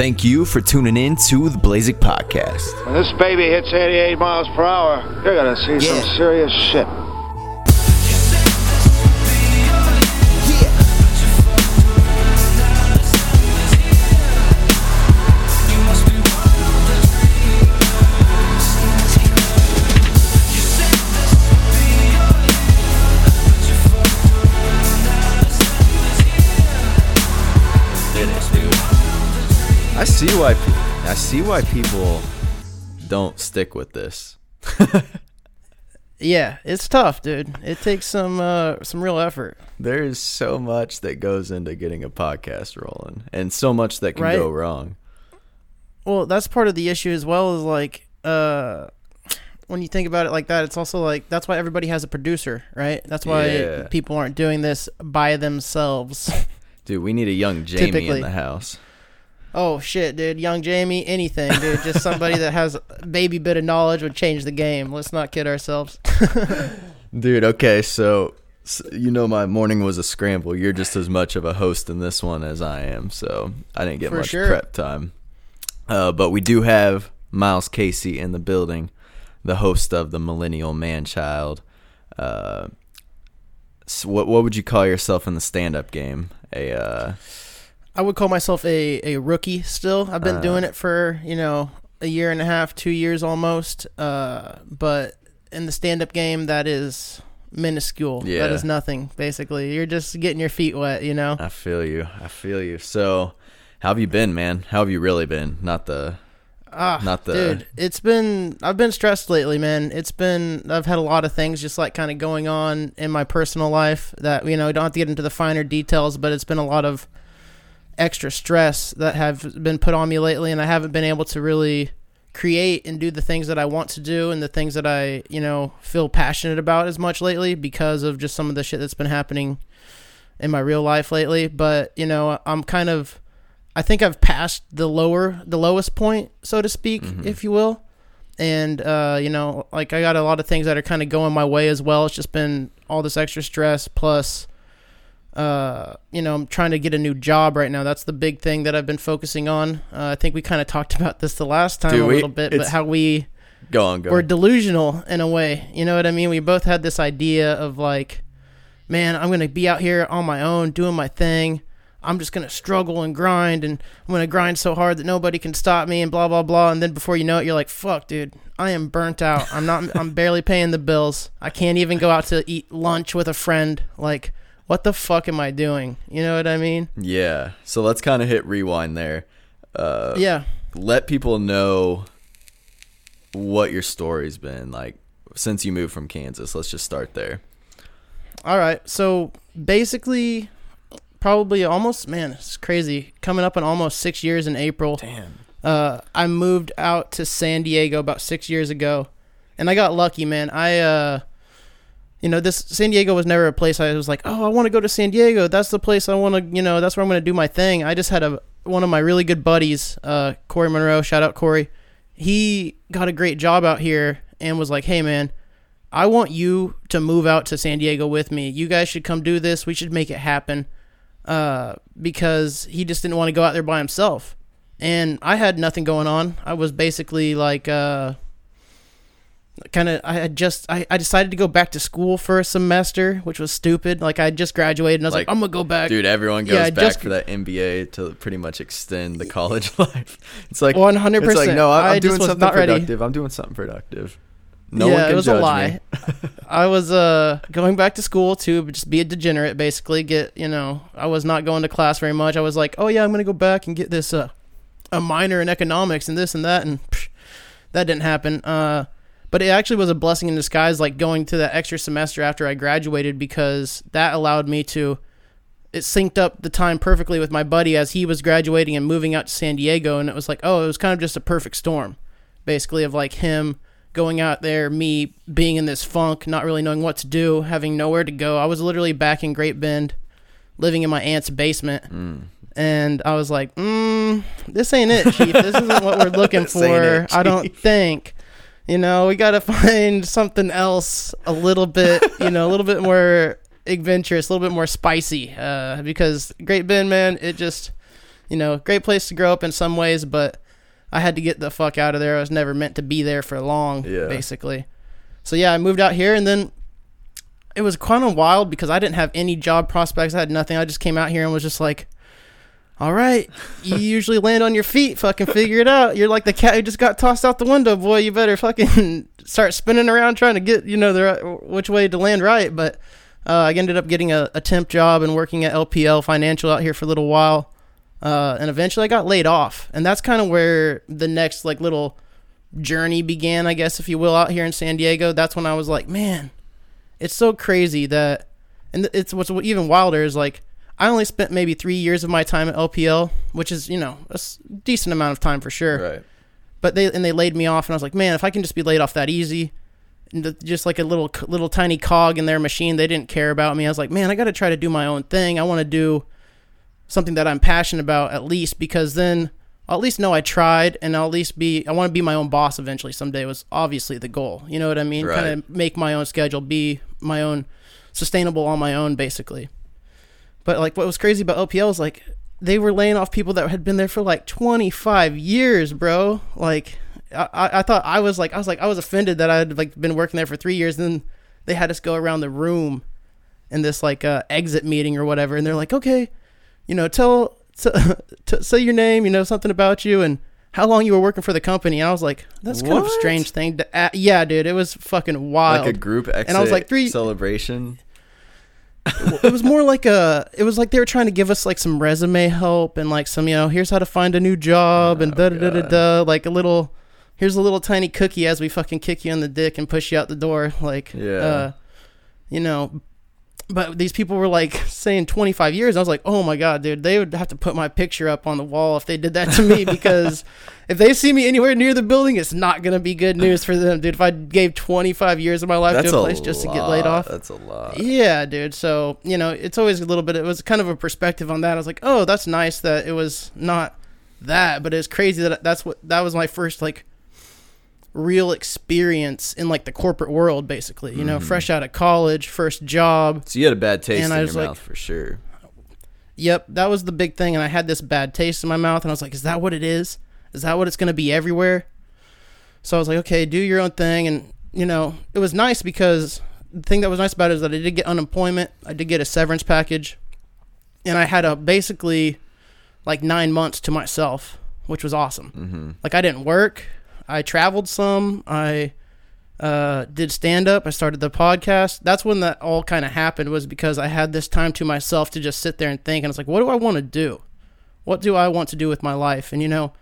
Thank you for tuning in to the Blazik Podcast. When this baby hits 88 miles per hour, you're gonna see Yeah. some serious shit. See why I see why people don't stick with this. Yeah, it's tough, dude. It takes some uh, some real effort. There is so much that goes into getting a podcast rolling, and so much that can Right. go wrong. Well, that's part of the issue as well. Is like uh, when you think about it like that, it's also like that's why everybody has a producer, right? That's why Yeah. people aren't doing this by themselves. Dude, we need a young Jamie Typically. in the house. Oh shit, dude, young Jamie, anything, dude. Just somebody that has a baby bit of knowledge would change the game. Let's not kid ourselves. Dude, okay, so, s you know my morning was a scramble. You're just as much of a host in this one as I am, so I didn't get For much sure. prep time. Uh, but we do have Miles Casey in the building, the host of the Millennial Man Child. Uh, s what what would you call yourself in the stand up game? A uh, I would call myself a, a rookie still. I've been Uh. doing it for, you know, a year and a half, two years almost. Uh, but in the stand up game, that is minuscule. Yeah. That is nothing, basically. You're just getting your feet wet, you know? I feel you. I feel you. So, how have you been, man? How have you really been? Not the Ah, Not the- dude. It's been I've been stressed lately, man. It's been I've had a lot of things just like kind of going on in my personal life that you know we don't have to get into the finer details, but it's been a lot of extra stress that have been put on me lately, and I haven't been able to really create and do the things that I want to do and the things that I you know feel passionate about as much lately because of just some of the shit that's been happening in my real life lately. But you know I'm kind of I think I've passed the lower, the lowest point, so to speak, if you will. And uh, you know, like I got a lot of things that are kind of going my way as well. It's just been all this extra stress plus, uh, you know, I'm trying to get a new job right now. That's the big thing that I've been focusing on. Uh, I think we kind of talked about this the last time Dude, a we- little bit, but how we go on, go. we're on. delusional in a way. You know what I mean? We both had this idea of like, man, I'm gonna be out here on my own doing my thing. I'm just gonna struggle and grind, and I'm gonna grind so hard that nobody can stop me, and blah blah blah. And then before you know it, you're like, fuck, dude, I am burnt out. I'm not. I'm barely paying the bills. I can't even go out to eat lunch with a friend. Like, what the fuck am I doing? You know what I mean? Yeah. So let's kind of hit rewind there. Uh, Yeah. Let people know what your story's been like since you moved from Kansas. Let's just start there. All right. So basically, probably almost man, it's crazy. Coming up on almost six years in April. Damn. Uh, I moved out to San Diego about six years ago, and I got lucky, man. I uh, you know, this San Diego was never a place I was like, oh, I want to go to San Diego. That's the place I want to, you know, that's where I'm going to do my thing. I just had a one of my really good buddies, uh, Corey Monroe. Shout out Corey. He got a great job out here and was like, hey, man. I want you to move out to San Diego with me. You guys should come do this. We should make it happen. Uh, because he just didn't want to go out there by himself. And I had nothing going on. I was basically like, uh, kind of, I had just, I, I decided to go back to school for a semester, which was stupid. Like, I just graduated and I was like, Like, I'm going to go back. Dude, everyone goes Yeah, back just- for that MBA to pretty much extend the college life. It's like 100%. It's like no, I, I I'm just doing something not ready. productive. I'm doing something productive. No yeah, one can it was judge a lie. I was uh going back to school to just be a degenerate, basically. Get you know, I was not going to class very much. I was like, oh yeah, I'm gonna go back and get this uh a minor in economics and this and that, and psh, that didn't happen. Uh, but it actually was a blessing in disguise, like going to that extra semester after I graduated, because that allowed me to. It synced up the time perfectly with my buddy as he was graduating and moving out to San Diego, and it was like, oh, it was kind of just a perfect storm, basically, of like him going out there, me being in this funk, not really knowing what to do, having nowhere to go. I was literally back in Great Bend, living in my aunt's basement. And I was like, mm, this ain't it, Chief. This isn't what we're looking for. it, I don't think. You know, we got to find something else a little bit, you know, a little bit more adventurous, a little bit more spicy. Uh, because Great Bend, man, it just, You know, great place to grow up in some ways, but I had to get the fuck out of there. I was never meant to be there for long, Yeah. basically. So yeah, I moved out here and then it was kind of wild because I didn't have any job prospects. I had nothing. I just came out here and was just like, all right, you usually land on your feet. Fucking figure it out. You're like the cat who just got tossed out the window, boy. You better fucking start spinning around trying to get, you know, the right, which way to land right. But uh, I ended up getting a, a temp job and working at LPL Financial out here for a little while. Uh, and eventually I got laid off. And that's kind of where the next, like, little journey began, I guess, if you will, out here in San Diego. That's when I was like, man, it's so crazy that, and it's what's even wilder is like, I only spent maybe three years of my time at LPL, which is, you know, a decent amount of time for sure. Right. But they, and they laid me off, and I was like, man, if I can just be laid off that easy, just like a little, little tiny cog in their machine, they didn't care about me. I was like, man, I got to try to do my own thing. I want to do something that I'm passionate about at least because then I'll at least know I tried and I'll at least be I want to be my own boss eventually someday was obviously the goal. You know what I mean? Right. Kind of make my own schedule, be my own sustainable on my own basically. But like what was crazy about LPL is like they were laying off people that had been there for like 25 years, bro. Like I, I thought I was like I was like I was offended that I had like been working there for 3 years and then they had us go around the room in this like uh, exit meeting or whatever and they're like, "Okay, you know, tell t- t- say your name, you know, something about you and how long you were working for the company. And I was like, that's kind of a strange thing. To, yeah, dude, it was fucking wild. Like a group exit And I was like, three- celebration. It was more like a, it was like they were trying to give us like some resume help and like some, you know, here's how to find a new job and Oh, da da da da da. Like a little, here's a little tiny cookie as we fucking kick you in the dick and push you out the door. Like, Yeah. uh, you know, but these people were like saying 25 years. I was like, oh my god, dude, they would have to put my picture up on the wall if they did that to me because if they see me anywhere near the building, it's not gonna be good news for them, dude. If I gave 25 years of my life That's to a a place just to get laid off, That's a lot. yeah, dude. So you know, it's always a little bit. It was kind of a perspective on that. I was like, oh, that's nice that it was not that, but it's crazy that that's what that was my first like real experience in like the corporate world, basically. You know, Mm-hmm. fresh out of college, first job. So you had a bad taste in your like- mouth for sure. Yep, that was the big thing, and I had this bad taste in my mouth, and I was like, is that what it is? Is that what it's gonna be everywhere? So I was like, okay, do your own thing, and you know, it was nice because the thing that was nice about it is that I did get unemployment, I did get a severance package, and I had a basically like nine months to myself, which was awesome. Mm-hmm. Like I didn't work, I traveled some, I uh, did stand up, I started the podcast. That's when that all kind of happened was because I had this time to myself to just sit there and think, and I was like, what do I want to do? What do I want to do with my life? And you know,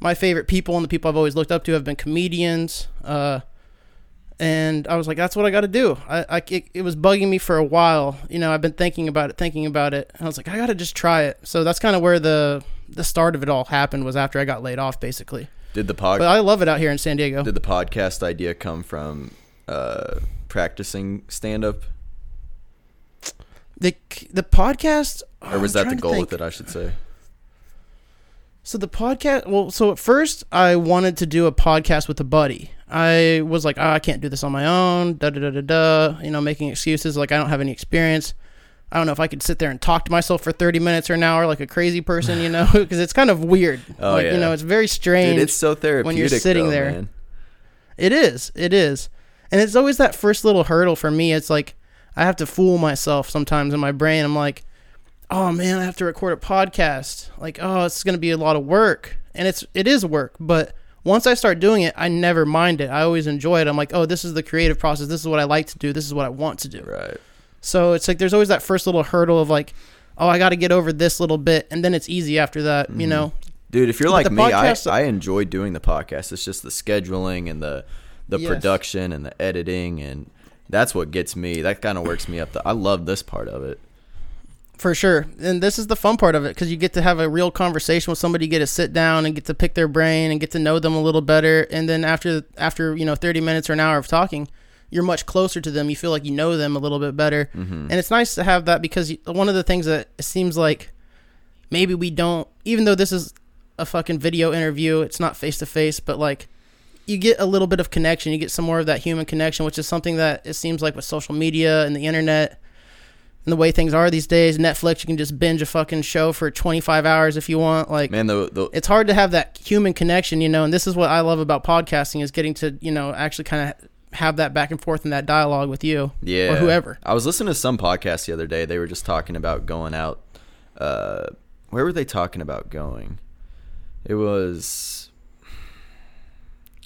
my favorite people and the people I've always looked up to have been comedians. Uh, and I was like, that's what I got to do. I, I it, it was bugging me for a while. You know, I've been thinking about it, thinking about it. And I was like, I got to just try it. So that's kind of where the the start of it all happened was after I got laid off, basically. Did the pod But I love it out here in San Diego. did the podcast idea come from uh, practicing stand up? The the podcast, Or was that the goal with it, I should say? So the podcast, well, so at first I wanted to do a podcast with a buddy. I was like, oh, I can't do this on my own. Da da da da da. You know, making excuses like I don't have any experience. I don't know if I could sit there and talk to myself for thirty minutes or an hour like a crazy person. You know, because it's kind of weird. Oh, like, yeah. You know, it's very strange. Dude, it's so therapeutic when you're sitting though, there. man. It is. It is. And it's always that first little hurdle for me. It's like I have to fool myself sometimes in my brain. I'm like, oh man, I have to record a podcast. Like, oh, it's going to be a lot of work. And it's it is work, but once I start doing it, I never mind it. I always enjoy it. I'm like, oh, this is the creative process. This is what I like to do. This is what I want to do. Right. So it's like there's always that first little hurdle of like, oh, I got to get over this little bit, and then it's easy after that. You mm-hmm. know, Dude, if you're But like me, I, podcast- I enjoy doing the podcast. It's just the scheduling and the the Yes. production and the editing and that's what gets me. That kind of works me up. The, I love this part of it. For sure. And this is the fun part of it because you get to have a real conversation with somebody, get to sit down and get to pick their brain and get to know them a little better. And then after, after you know, 30 minutes or an hour of talking, you're much closer to them. You feel like you know them a little bit better. Mm-hmm. And it's nice to have that because one of the things that it seems like maybe we don't, even though this is a fucking video interview, it's not face to face, but like you get a little bit of connection. You get some more of that human connection, which is something that it seems like with social media and the internet, and the way things are these days, Netflix you can just binge a fucking show for 25 hours if you want. Like Man, the, the it's hard to have that human connection, you know, and this is what I love about podcasting is getting to, you know, actually kind of have that back and forth and that dialogue with you yeah or whoever. I was listening to some podcast the other day. They were just talking about going out. Uh, where were they talking about going? It was,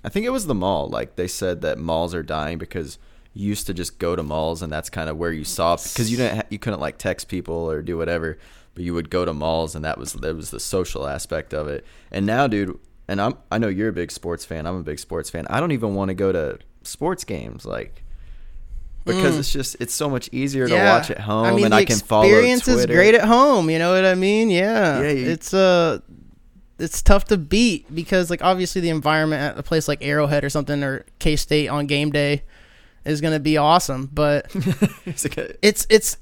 I think it was the mall. Like they said that malls are dying because you used to just go to malls and that's kind of where you saw because you didn't ha- you couldn't like text people or do whatever, but you would go to malls and that was that was the social aspect of it. And now, dude, and I'm I know you're a big sports fan. I'm a big sports fan. I don't even want to go to sports games like because it's just it's so much easier to watch at home Mm. I mean, and the I can follow experience is great at home. You know what I mean? Yeah. Yeah, you- it's uh, it's tough to beat because like obviously the environment at a place like Arrowhead or something or K State on game day is gonna be awesome, but is, it's it's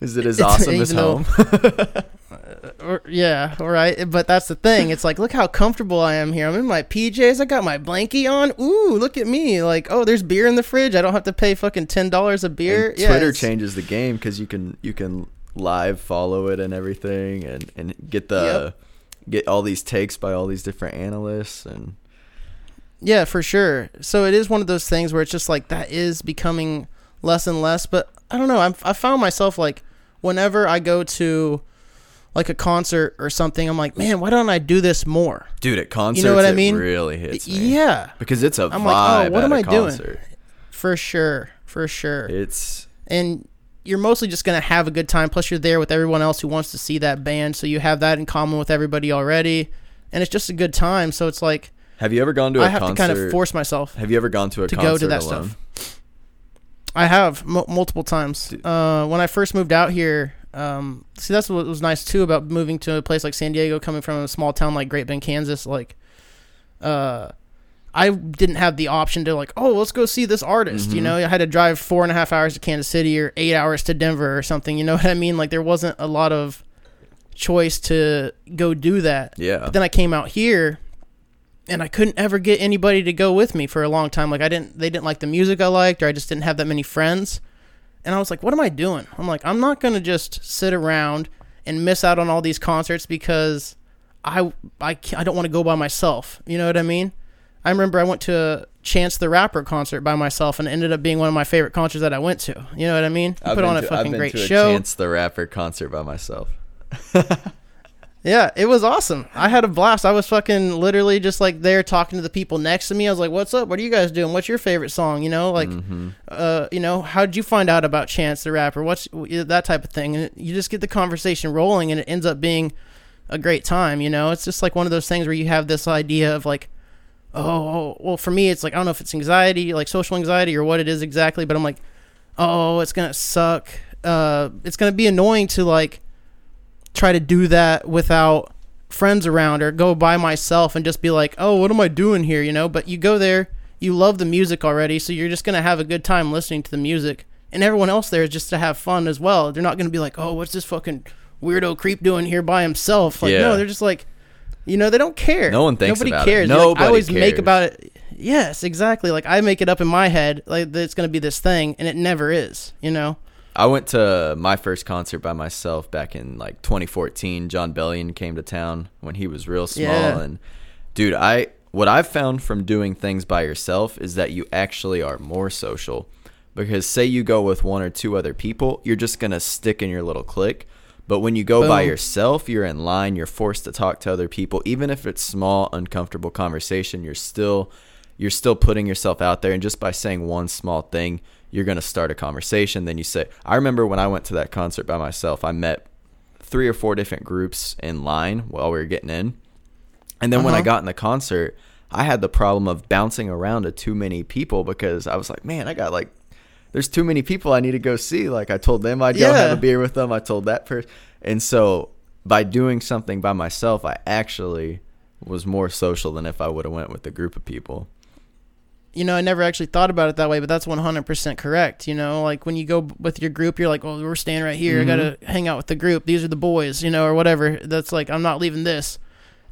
is it as awesome as home? or, yeah, all right. But that's the thing. It's like, look how comfortable I am here. I'm in my PJs. I got my blankie on. Ooh, look at me. Like, oh, there's beer in the fridge. I don't have to pay fucking ten dollars a beer. Yeah, Twitter changes the game because you can you can live follow it and everything and and get the get all these takes by all these different analysts and Yeah, for sure. So it is one of those things where it's just like that is becoming less and less. But I don't know. I'm, I found myself like whenever I go to like a concert or something, I'm like, man, why don't I do this more? dude at concerts you know what I mean? really hits me Yeah, because it's a I'm vibe like, oh, what at am I doing? concert. for sure, for sure. It's and you're mostly just gonna have a good time. Plus, you're there with everyone else who wants to see that band, so you have that in common with everybody already, and it's just a good time. So it's like have you ever gone to a I have concert? to kind of force myself. have you ever gone to a to go concert to that alone? stuff. I have m- multiple times. Uh, when I first moved out here, um, see that's what was nice too about moving to a place like San Diego, coming from a small town like Great Bend, Kansas. Like, uh, I didn't have the option to like, oh, let's go see this artist. Mm-hmm. You know, I had to drive four and a half hours to Kansas City or eight hours to Denver or something. You know what I mean? Like, there wasn't a lot of choice to go do that. Yeah. But then I came out here and I couldn't ever get anybody to go with me for a long time. Like I didn't they didn't like the music I liked or I just didn't have that many friends. And I was like, what am I doing? I'm like, I'm not going to just sit around and miss out on all these concerts because I I I don't want to go by myself. You know what I mean? I remember I went to a Chance the Rapper concert by myself and it ended up being one of my favorite concerts that I went to. You know what I mean? He I've put on a to- I've been great to a show. Chance the Rapper concert by myself. Yeah, it was awesome. I had a blast. I was fucking literally just like there talking to the people next to me. I was like, "What's up? What are you guys doing? What's your favorite song?" You know, like, uh, you know, how'd you find out about Chance the Rapper? What's that type of thing? And you just get the conversation rolling, and it ends up being a great time. You know, it's just like one of those things where you have this idea of like, oh, well, for me, it's like I don't know if it's anxiety, like social anxiety, or what it is exactly, but I'm like, oh, it's gonna suck. Uh, it's gonna be annoying to like try to do that without friends around or go by myself and just be like, oh, what am I doing here? You know, but you go there, you love the music already, so you're just going to have a good time listening to the music. And everyone else there is just to have fun as well. They're not going to be like, oh, what's this fucking weirdo creep doing here by himself? Like, Yeah. no, they're just like, you know, they don't care. No one thinks Nobody about it. cares. Like, Nobody I always make about it. Yes, exactly. Like I make it up in my head, like that it's going to be this thing, and it never is. You know. I went to my first concert by myself back in like 2014. Jon Bellion came to town when he was real small Yeah. and dude, I what I've found from doing things by yourself is that you actually are more social. Because say you go with one or two other people, you're just going to stick in your little clique. But when you go by yourself, you're in line, you're forced to talk to other people even if it's small uncomfortable conversation, you're still you're still putting yourself out there and just by saying one small thing you're going to start a conversation then you say i remember when i went to that concert by myself i met three or four different groups in line while we were getting in. And then when i Uh-huh. got in the concert i had the problem of bouncing around to too many people because i was like man i got like there's too many people i need to go see. Like i told them i'd go have a beer with them i told that person and so by doing something by myself i actually was more social than if i would have went with a group of people you know, I never actually thought about it that way, but that's 100% correct. You know, like when you go with your group, you're like, well, we're staying right here. I got to mm-hmm. hang out with the group. These are the boys, you know, or whatever. That's like, I'm not leaving this.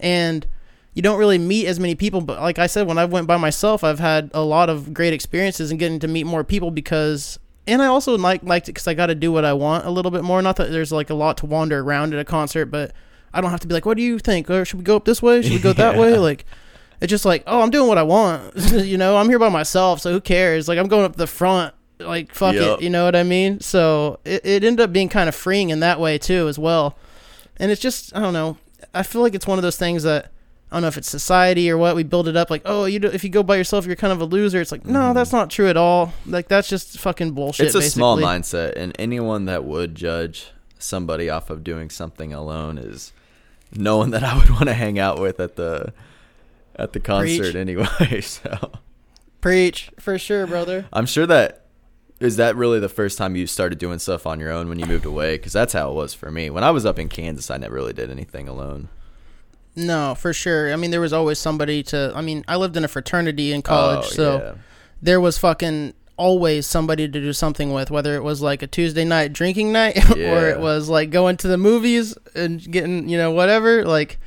And you don't really meet as many people. But like I said, when I went by myself, I've had a lot of great experiences and getting to meet more people because and I also like liked it because I got to do what I want a little bit more. Not that there's like a lot to wander around at a concert, but I don't have to be like, "What do you think? Or should we go up this way? Should we go that Yeah. way?" Like, it's just like, "Oh, I'm doing what I want." you know, I'm here by myself, so who cares? Like, I'm going up the front. Like, fuck Yup. it. You know what I mean? So it, it ended up being kind of freeing in that way too, as well. And it's just, I don't know. I feel like it's one of those things that I don't know if it's society or what. We build it up like, oh, you do, if you go by yourself, you're kind of a loser. It's like, no, that's not true at all. Like that's just fucking bullshit. Mm-hmm. it's a small mindset, and anyone that would judge somebody off of doing something alone is no one that I would want to hang out with at the at the concert Preach. anyway. So Preach for sure, brother. I'm sure that is that really the first time you started doing stuff on your own when you moved away because that's how it was for me. When I was up in Kansas, I never really did anything alone. No, for sure. I mean, there was always somebody to. I mean, I lived in a fraternity in oh, college, Oh, so yeah. there was fucking always somebody to do something with, whether it was like a Tuesday night drinking night or it was like going to the movies and getting, you know, whatever. Like,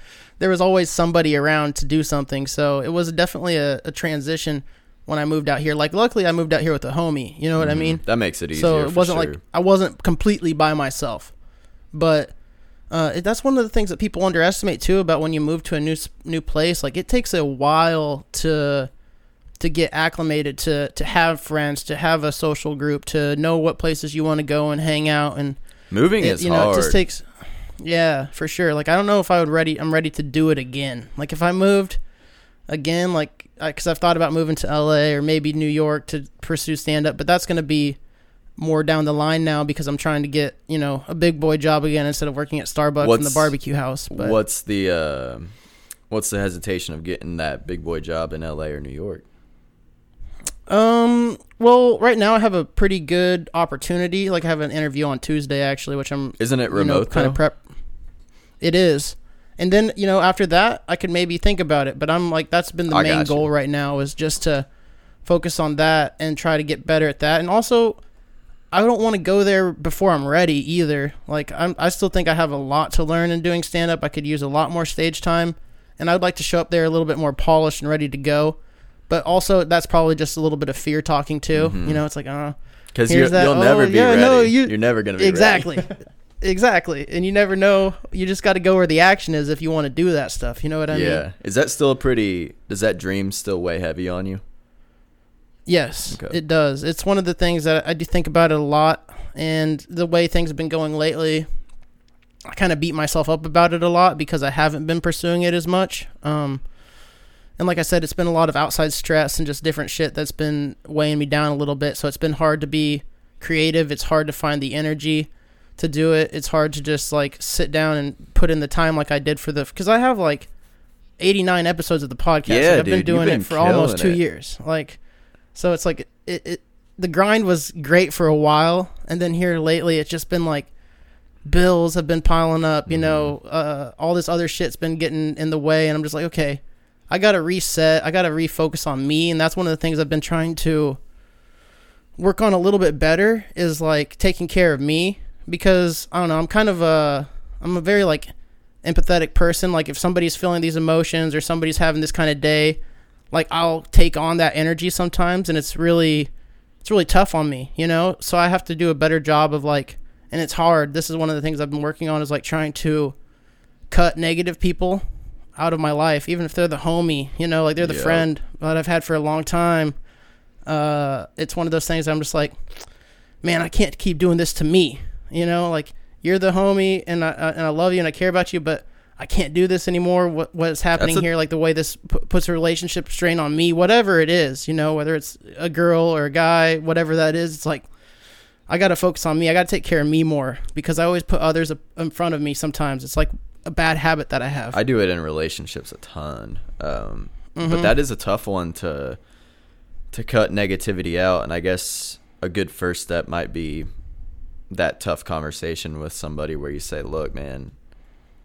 there was always somebody around to do something. So it was definitely a, a transition when I moved out here. Like, luckily, I moved out here with a homie. You know what I mean? that makes it easier. so it wasn't sure. like I wasn't completely by myself, but uh, it, that's one of the things that people underestimate too about when you move to a new new place. Like it takes a while to to get acclimated to to have friends, to have a social group, to know what places you want to go and hang out, and moving it, is you know hard. it just takes. Yeah, for sure. Like I don't know if I would ready. I'm ready to do it again. Like if I moved again, like because I've thought about moving to LA or maybe New York to pursue stand up, but that's going to be more down the line now because I'm trying to get you know a big boy job again instead of working at Starbucks in the barbecue house. But what's the uh, what's the hesitation of getting that big boy job in L.A. or New York? Um, well, right now I have a pretty good opportunity. Like I have an interview on Tuesday actually, which I'm Isn't it you know, remote kind of prep. It is. And then, you know, after that, I could maybe think about it. But I'm like, that's been the I main goal right now is just to focus on that and try to get better at that. And also, I don't want to go there before I'm ready either. Like, I'm, I still think I have a lot to learn in doing stand up. I could use a lot more stage time. And I'd like to show up there a little bit more polished and ready to go. But also, that's probably just a little bit of fear talking too. Mm-hmm. You know, it's like, uh, Because here's you'll that- never oh, be yeah, ready. no, you- are never gonna be exactly ready. exactly and you never know you just got to go where the action is if you want to do that stuff you know what i yeah. mean Yeah. Is that still a pretty? Does that dream still weigh heavy on you? yes Okay. it does it's one of the things that i do think about it a lot and the way things have been going lately i kind of beat myself up about it a lot because i haven't been pursuing it as much um and like i said it's been a lot of outside stress and just different shit that's been weighing me down a little bit so it's been hard to be creative it's hard to find the energy to do it. It's hard to just like sit down and put in the time like I did for the because I have like 89 episodes of the podcast. Yeah, Like, I've been doing been it for almost two it. years. Like, so it's like it, it. The grind was great for a while, and then here lately, it's just been like bills have been piling up. You know, Mm-hmm. uh, all this other shit's been getting in the way, and I'm just like, okay, I gotta reset. I gotta refocus on me, and that's one of the things I've been trying to work on a little bit better is like taking care of me because I don't know, I'm kind of a I'm a very like empathetic person. Like if somebody's feeling these emotions or somebody's having this kind of day, like I'll take on that energy sometimes and it's really it's really tough on me, you know? So I have to do a better job of like and it's hard. This is one of the things I've been working on is like trying to cut negative people out of my life, even if they're the homie, you know, like they're the Yeah. friend that I've had for a long time. Uh, it's one of those things I'm just like, man, I can't keep doing this to me. You know, like you're the homie, and I and I love you and I care about you, but I can't do this anymore. What what's happening a- here? Like the way this p- puts a relationship strain on me, whatever it is. You know, whether it's a girl or a guy, whatever that is. It's like I got to focus on me. I got to take care of me more because I always put others in front of me. Sometimes it's like a bad habit that I have. I do it in relationships a ton, um, Mm-hmm. but that is a tough one to to cut negativity out. And I guess a good first step might be that tough conversation with somebody where you say, "Look, man,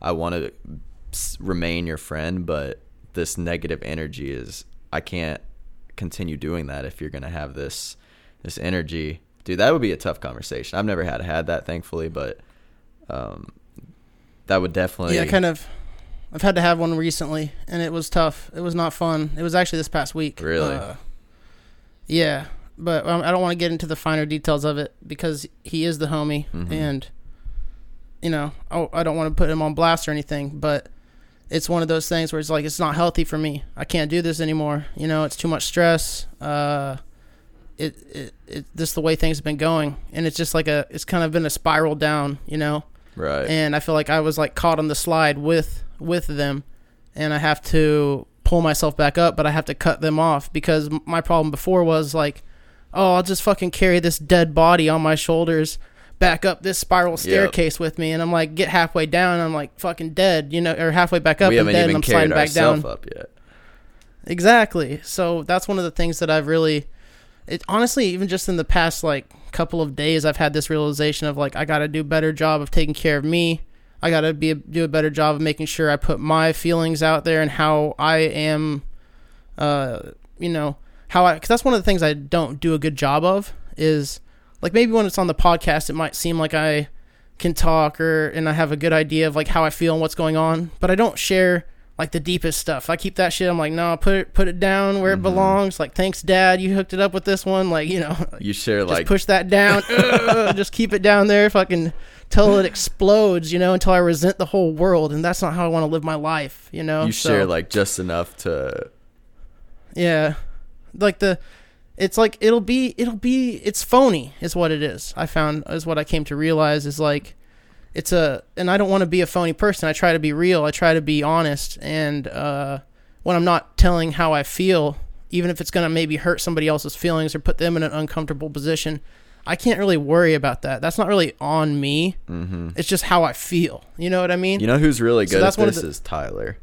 I want to remain your friend, but this negative energy is I can't continue doing that if you're gonna have this this energy." Dude, that would be a tough conversation. I've never had had that, thankfully, but um, that would definitely Yeah, kind of. I've had to have one recently, and it was tough. It was not fun. It was actually this past week. Really? Uh, yeah. but um, I don't want to get into the finer details of it because he is the homie, and you know, I, I don't want to put him on blast or anything, but it's one of those things where it's like it's not healthy for me. I can't do this anymore. You know, it's too much stress. Uh, it it, it this the way things have been going, and it's just like a it's kind of been a spiral down. You know, Right. and I feel like I was like caught on the slide with with them, and I have to pull myself back up, but I have to cut them off because my problem before was like, oh, I'll just fucking carry this dead body on my shoulders back up this spiral staircase with me, and I'm like get halfway down, and I'm like fucking dead, you know, or halfway back up we and haven't dead, and I'm sliding back down. up yet. Exactly. So that's one of the things that I've really it honestly even just in the past like couple of days I've had this realization of like I got to do a better job of taking care of me. I got to be do a better job of making sure I put my feelings out there and how I am uh you know, how I cuz that's one of the things I don't do a good job of is like maybe when it's on the podcast it might seem like I can talk or and I have a good idea of like how I feel and what's going on, but I don't share like the deepest stuff. I keep that shit. I'm like, no, put it put it down where it mm-hmm. belongs. Like, thanks, Dad, you hooked it up with this one. Like, you know, You share just like push that down. Just keep it down there, fucking till it explodes. You know, until I resent the whole world, and that's not how I want to live my life. You know, you So- share like just enough to yeah, like the. It's like it'll be it'll be it's phony is what it is. I found is what I came to realize is like it's a and I don't want to be a phony person. I try to be real. I try to be honest and uh when I'm not telling how I feel, even if it's going to maybe hurt somebody else's feelings or put them in an uncomfortable position, I can't really worry about that. That's not really on me. Mm-hmm. It's just how I feel. You know what I mean? You know who's really So good that's at this the- is Tyler.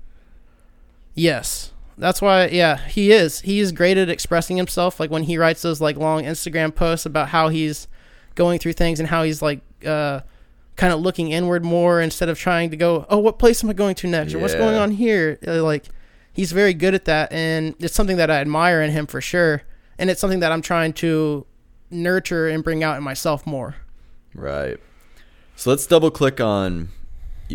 Yes. That's why yeah, he is. He is great at expressing himself like when he writes those like long Instagram posts about how he's going through things and how he's like uh kind of looking inward more instead of trying to go, "Oh, what place am I going to next?" or "What's going on here?" Uh, like he's very good at that and it's something that I admire in him for sure. And it's something that I'm trying to nurture and bring out in myself more. Right. So let's double click on.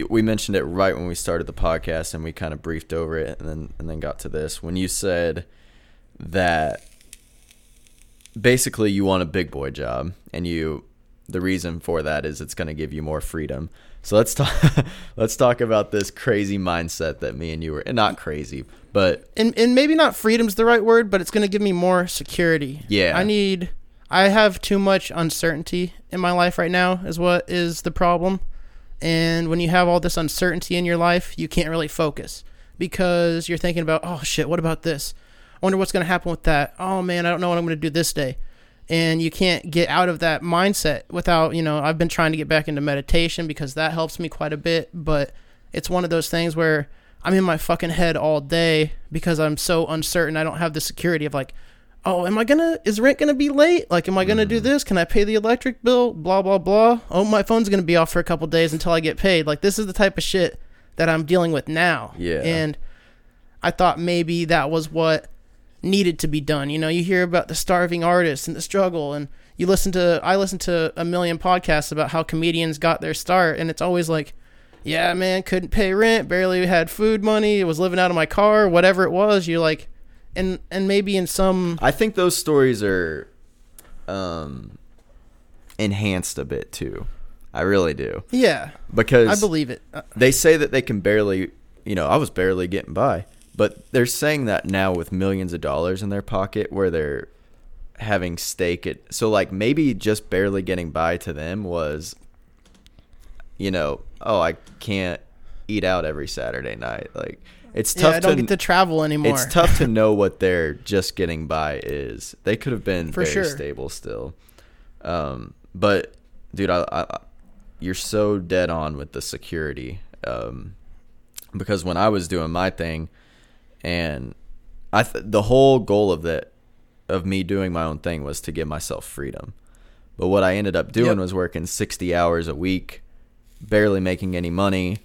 We mentioned it right when we started the podcast, and we kind of briefed over it, and then and then got to this when you said that basically you want a big boy job, and you the reason for that is it's going to give you more freedom. So let's talk. let's talk about this crazy mindset that me and you were and not crazy, but and and maybe not freedom's the right word, but it's going to give me more security. Yeah. I need I have too much uncertainty in my life right now is what is the problem. And when you have all this uncertainty in your life, you can't really focus because you're thinking about, "Oh shit, what about this? I wonder what's going to happen with that. Oh man, I don't know what I'm going to do this day." And you can't get out of that mindset without, you know, I've been trying to get back into meditation because that helps me quite a bit, but it's one of those things where I'm in my fucking head all day because I'm so uncertain. I don't have the security of like, oh, am I gonna? Is rent gonna be late? Like, am I gonna do mm-hmm. this? Can I pay the electric bill? Blah blah blah. Oh, my phone's gonna be off for a couple days until I get paid. Like, this is the type of shit that I'm dealing with now. Yeah. And I thought maybe that was what needed to be done. You know, you hear about the starving artists and the struggle, and you listen to I listen to a million podcasts about how comedians got their start, and it's always like, yeah, man, couldn't pay rent, barely had food money, was living out of my car, whatever it was. You're like, and and maybe in some I think those stories are um enhanced a bit too. I really do yeah, because I believe it. Uh, they say that they can barely, you know, I was barely getting by, but they're saying that now with millions of dollars in their pocket where they're having stake at so like maybe just barely getting by to them was you know, oh, I can't eat out every Saturday night. Like it's yeah, tough I don't to get to travel anymore. it's tough to know what they're just getting by is. They could have been For very sure. stable still. Um, but dude, I, I, you're so dead on with the security. Um, because when I was doing my thing, and I th- the whole goal of that of me doing my own thing was to give myself freedom. But what I ended up doing Yep. was working 60 hours a week, barely making any money.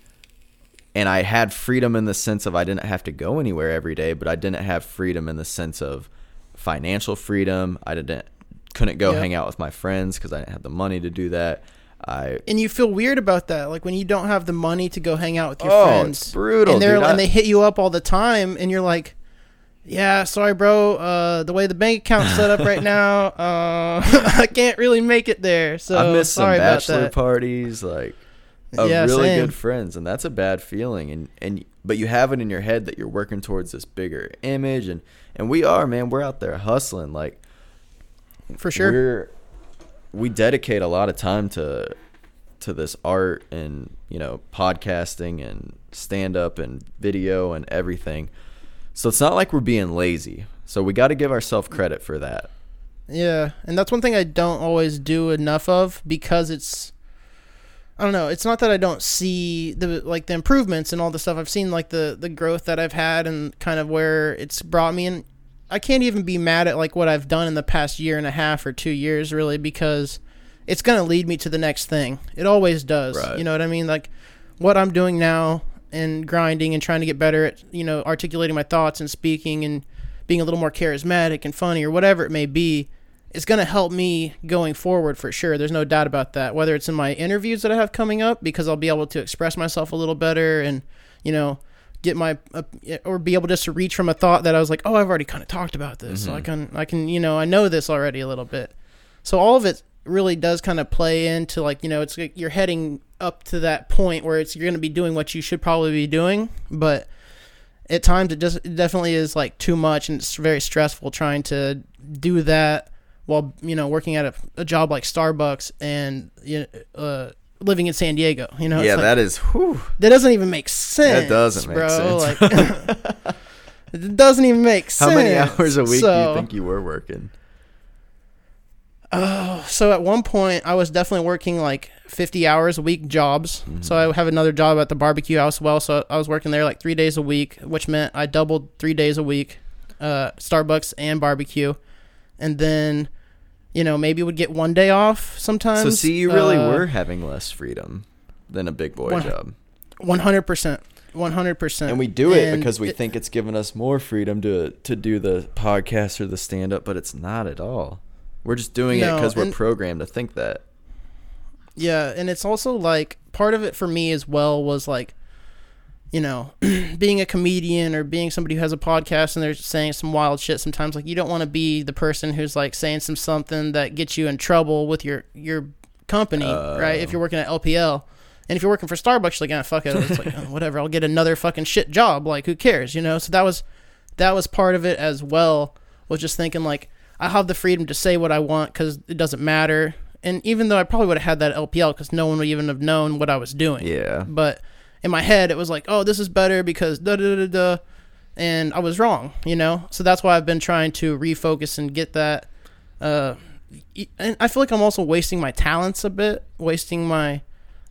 And I had freedom in the sense of I didn't have to go anywhere every day, but I didn't have freedom in the sense of financial freedom. I didn't couldn't go Yep. hang out with my friends because I didn't have the money to do that. I and you feel weird about that, like when you don't have the money to go hang out with your Oh, friends. it's brutal, And they're dude. I- they hit you up all the time, and you're like, Yeah, sorry, bro. Uh, the way the bank account's set up right now, uh, I can't really make it there. So I've missed some bachelor parties, like of Yeah, really same. good friends, and that's a bad feeling. And and but you have it in your head that you're working towards this bigger image, and and we are, man. We're out there hustling, like For sure. We're dedicate a lot of time to to this art and you know podcasting and stand up and video and everything. So it's not like we're being lazy. So we got to give ourselves credit for that. Yeah, and that's one thing I don't always do enough of because it's I don't know, it's not that I don't see the like the improvements and all the stuff I've seen like the the growth that I've had and kind of where it's brought me and I can't even be mad at like what I've done in the past year and a half or 2 years really because it's going to lead me to the next thing. It always does. Right. You know what I mean? Like what I'm doing now and grinding and trying to get better at, you know, articulating my thoughts and speaking and being a little more charismatic and funny or whatever it may be is going to help me going forward for sure. There's no doubt about that. Whether it's in my interviews that I have coming up because I'll be able to express myself a little better and, you know, get my uh, or be able just to reach from a thought that I was like, "Oh, I've already kind of talked about this." So I can I can, you know, I know this already a little bit. So all of it really does kind of play into like, you know, it's like you're heading up to that point where it's you're going to be doing what you should probably be doing, but at times it just it definitely is like too much and it's very stressful trying to do that while you know working at a, a job like Starbucks and you know, uh, living in San Diego. You know, yeah, like- that is. Whew. that doesn't even make sense. That doesn't make bro. sense. Like, it doesn't even make sense. How many hours a week do you think you were working? Oh, so at one point I was definitely working like 50 hours a week jobs. Mm-hmm. So I have another job at the barbecue house as well. So I was working there like three days a week, which meant I doubled three days a week, uh, Starbucks and barbecue. And then, you know, maybe would get one day off sometimes. So see, you really Uh, were having less freedom than a big boy one- job, 100%. 100%. and we do it And because we think it's given us more freedom to to do the podcast or the stand up, but it's not at all. We're just doing it because we're programmed to think that. Yeah, and it's also like part of it for me as well was like, you know, being a comedian or being somebody who has a podcast and they're saying some wild shit sometimes like you don't want to be the person who's like saying some something that gets you in trouble with your your company, right? If you're working at LPL. And if you're working for Starbucks, you're like, ah, fuck it. It's like, oh, whatever. I'll get another fucking shit job. Like, who cares? You know? So that was, that was part of it as well. Was just thinking like, I have the freedom to say what I want because it doesn't matter. And even though I probably would have had that LPL because no one would even have known what I was doing. Yeah. But in my head, it was like, oh, this is better because da da da da. And I was wrong, you know? So that's why I've been trying to refocus and get that. Uh, and I feel like I'm also wasting my talents a bit, wasting my.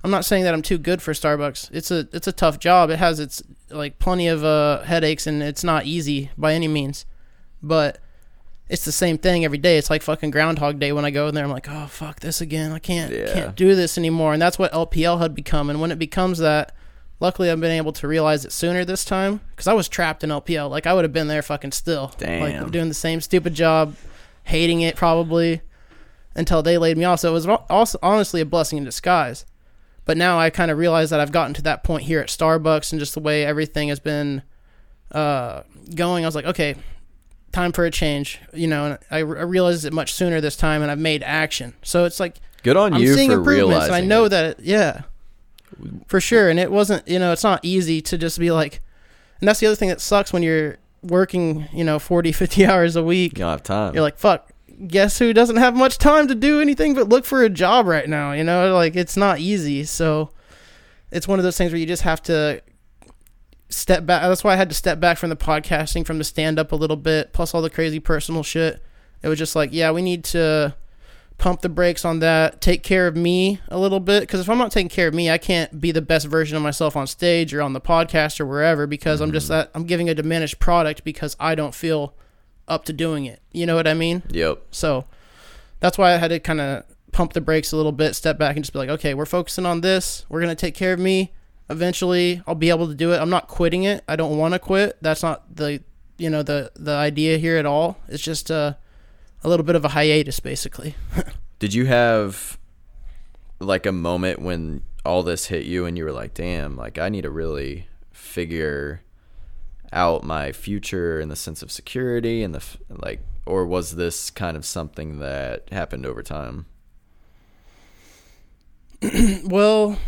I'm not saying that I'm too good for Starbucks. It's a it's a tough job. It has its like plenty of uh, headaches and it's not easy by any means. But it's the same thing every day. It's like fucking Groundhog Day when I go in there. I'm like, oh fuck this again. I can't Yeah. can't do this anymore. And that's what LPL had become. And when it becomes that, luckily I've been able to realize it sooner this time because I was trapped in LPL. Like I would have been there fucking still, Damn. like doing the same stupid job, hating it probably until they laid me off. So it was also honestly a blessing in disguise. But now I kind of realize that I've gotten to that point here at Starbucks and just the way everything has been uh, going. I was like, okay, time for a change. You know, and I, I realized it much sooner this time, and I've made action. So it's like Good on I'm you seeing for improvements, realizing. and I know it. that. Yeah, for sure. And it wasn't. You know, it's not easy to just be like. And that's the other thing that sucks when you're working. You know, 40, 50 hours a week. you don't have time. You're like, fuck. Guess who doesn't have much time to do anything but look for a job right now? You know, like it's not easy. So it's one of those things where you just have to step back. That's why I had to step back from the podcasting, from the stand up a little bit, plus all the crazy personal shit. It was just like, yeah, we need to pump the brakes on that, take care of me a little bit. Because if I'm not taking care of me, I can't be the best version of myself on stage or on the podcast or wherever because I'm just that I'm giving a diminished product because I don't feel up to doing it. You know what I mean? yep. So that's why I had to kind of pump the brakes a little bit, step back, and just be like, okay, we're focusing on this. We're gonna take care of me. Eventually, I'll be able to do it. I'm not quitting it. I don't want to quit. That's not the you know the the idea here at all. It's just uh, a little bit of a hiatus, basically. Did you have like a moment when all this hit you and you were like, "Damn, like I need to really figure out my future in the sense of security and the f- like or was this kind of something that happened over time? Well,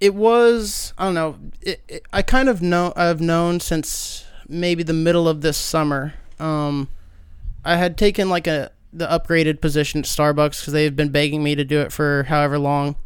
it was I don't know. It, it, I kind of know I've known since maybe the middle of this summer. Um, I had taken like a the upgraded position at Starbucks because they've been begging me to do it for however long,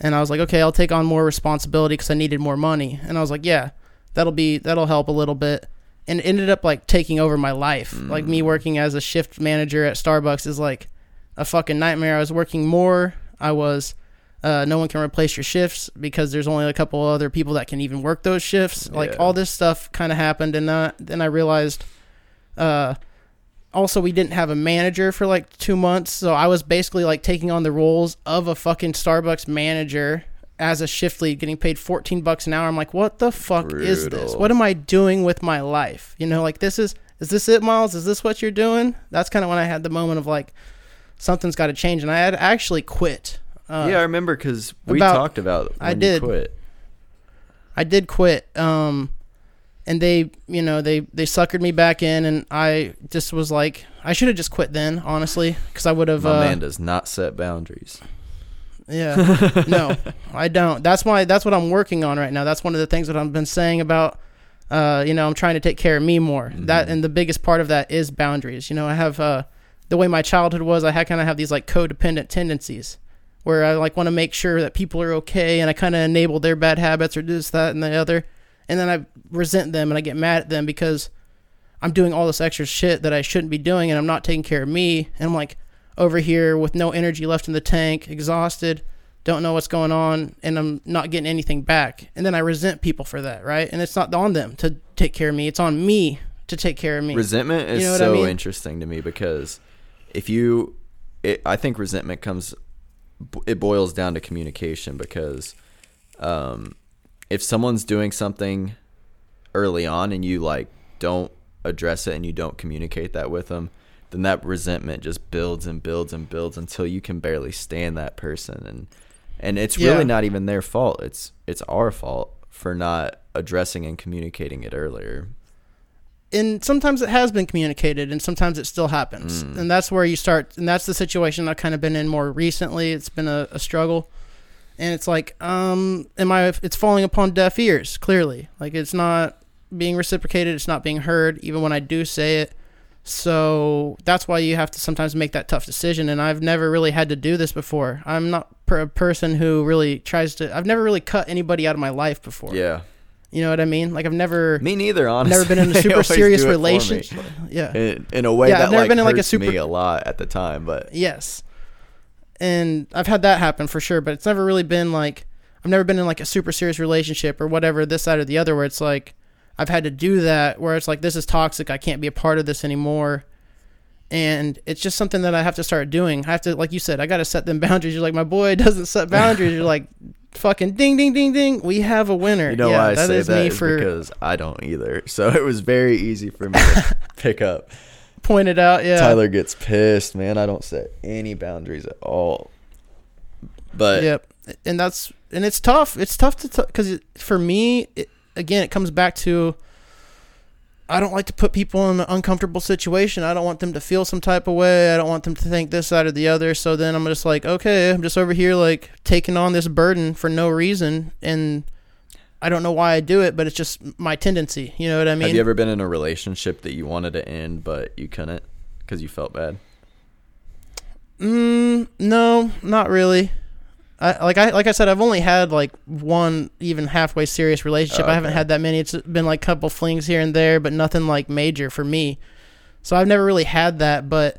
and I was like, okay, I'll take on more responsibility because I needed more money, and I was like, yeah, that'll be that'll help a little bit, and it ended up like taking over my life. Like me working as a shift manager at Starbucks is like a fucking nightmare. I was working more. I was. Uh, no one can replace your shifts because there's only a couple other people that can even work those shifts. Like Yeah. all this stuff kind of happened, and uh, then I realized. Uh, also, we didn't have a manager for like two months, so I was basically like taking on the roles of a fucking Starbucks manager as a shift lead, getting paid 14 bucks an hour. I'm like, what the fuck is this? What am I doing with my life? You know, like this is is this it, Miles? Is this what you're doing? That's kind of when I had the moment of like something's got to change, and I had actually quit. Uh, yeah, I remember because we about- talked about I did. quit. I did quit. Um, and they, you know, they they suckered me back in, and I just was like, I should have just quit then, honestly, because I would have. My Uh, man does not set boundaries. yeah, no, I don't. That's why. That's what I'm working on right now. That's one of the things that I've been saying about. Uh, you know, I'm trying to take care of me more. That and the biggest part of that is boundaries. You know, I have uh, the way my childhood was. I had kind of have these like codependent tendencies, where I like want to make sure that people are okay, and I kind of enable their bad habits or this, that, and the other, and then I resent them and I get mad at them because I'm doing all this extra shit that I shouldn't be doing, and I'm not taking care of me, and I'm like over here with no energy left in the tank, exhausted, don't know what's going on, and I'm not getting anything back. And then I resent people for that, right? And it's not on them to take care of me, it's on me to take care of me. Resentment is You know what I so mean? interesting to me because if you, it, I think resentment comes, it boils down to communication because um, if someone's doing something early on and you like don't address it and you don't communicate that with them, then that resentment just builds and builds and builds until you can barely stand that person and and it's Yeah. really not even their fault. It's it's our fault for not addressing and communicating it earlier. and sometimes it has been communicated and sometimes it still happens mm. and that's where you start and that's the situation i've kind of been in more recently it's been a, a struggle and it's like um am i it's falling upon deaf ears clearly like it's not being reciprocated it's not being heard even when i do say it so that's why you have to sometimes make that tough decision and i've never really had to do this before i'm not per- a person who really tries to i've never really cut anybody out of my life before Yeah. you know what i mean like i've never Me neither, honestly. never been in a super serious do it for me. relationship yeah In, in a way Yeah, that I've never like been in, like, a hurts me super- a lot at the time, but Yes. And I've had that happen for sure, but it's never really been like I've never been in like a super serious relationship or whatever this side or the other where it's like I've had to do that where it's like this is toxic, I can't be a part of this anymore. And it's just something that I have to start doing. I have to like you said, I got to set them boundaries. You're like my boy doesn't set boundaries. You're like fucking ding ding ding ding. We have a winner. you know yeah, why I that say is that for because I don't either. So it was very easy for me to pick up. Pointed out. Yeah. Tyler gets pissed, man. I don't set any boundaries at all. But Yep, and that's and it's tough. It's tough to because for me, it, again, it comes back to I don't like to put people in an uncomfortable situation. I don't want them to feel some type of way. I don't want them to think this side or the other. So then I'm just like, okay, I'm just over here like taking on this burden for no reason, and I don't know why I do it, but it's just my tendency. You know what I mean? have you ever been in a relationship that you wanted to end but you couldn't because you felt bad? Mm, no, not really. I like I like I said, I've only had like one even halfway serious relationship. Oh, I haven't had that many. It's been like a couple flings here and there, but nothing like major for me. So I've never really had that. But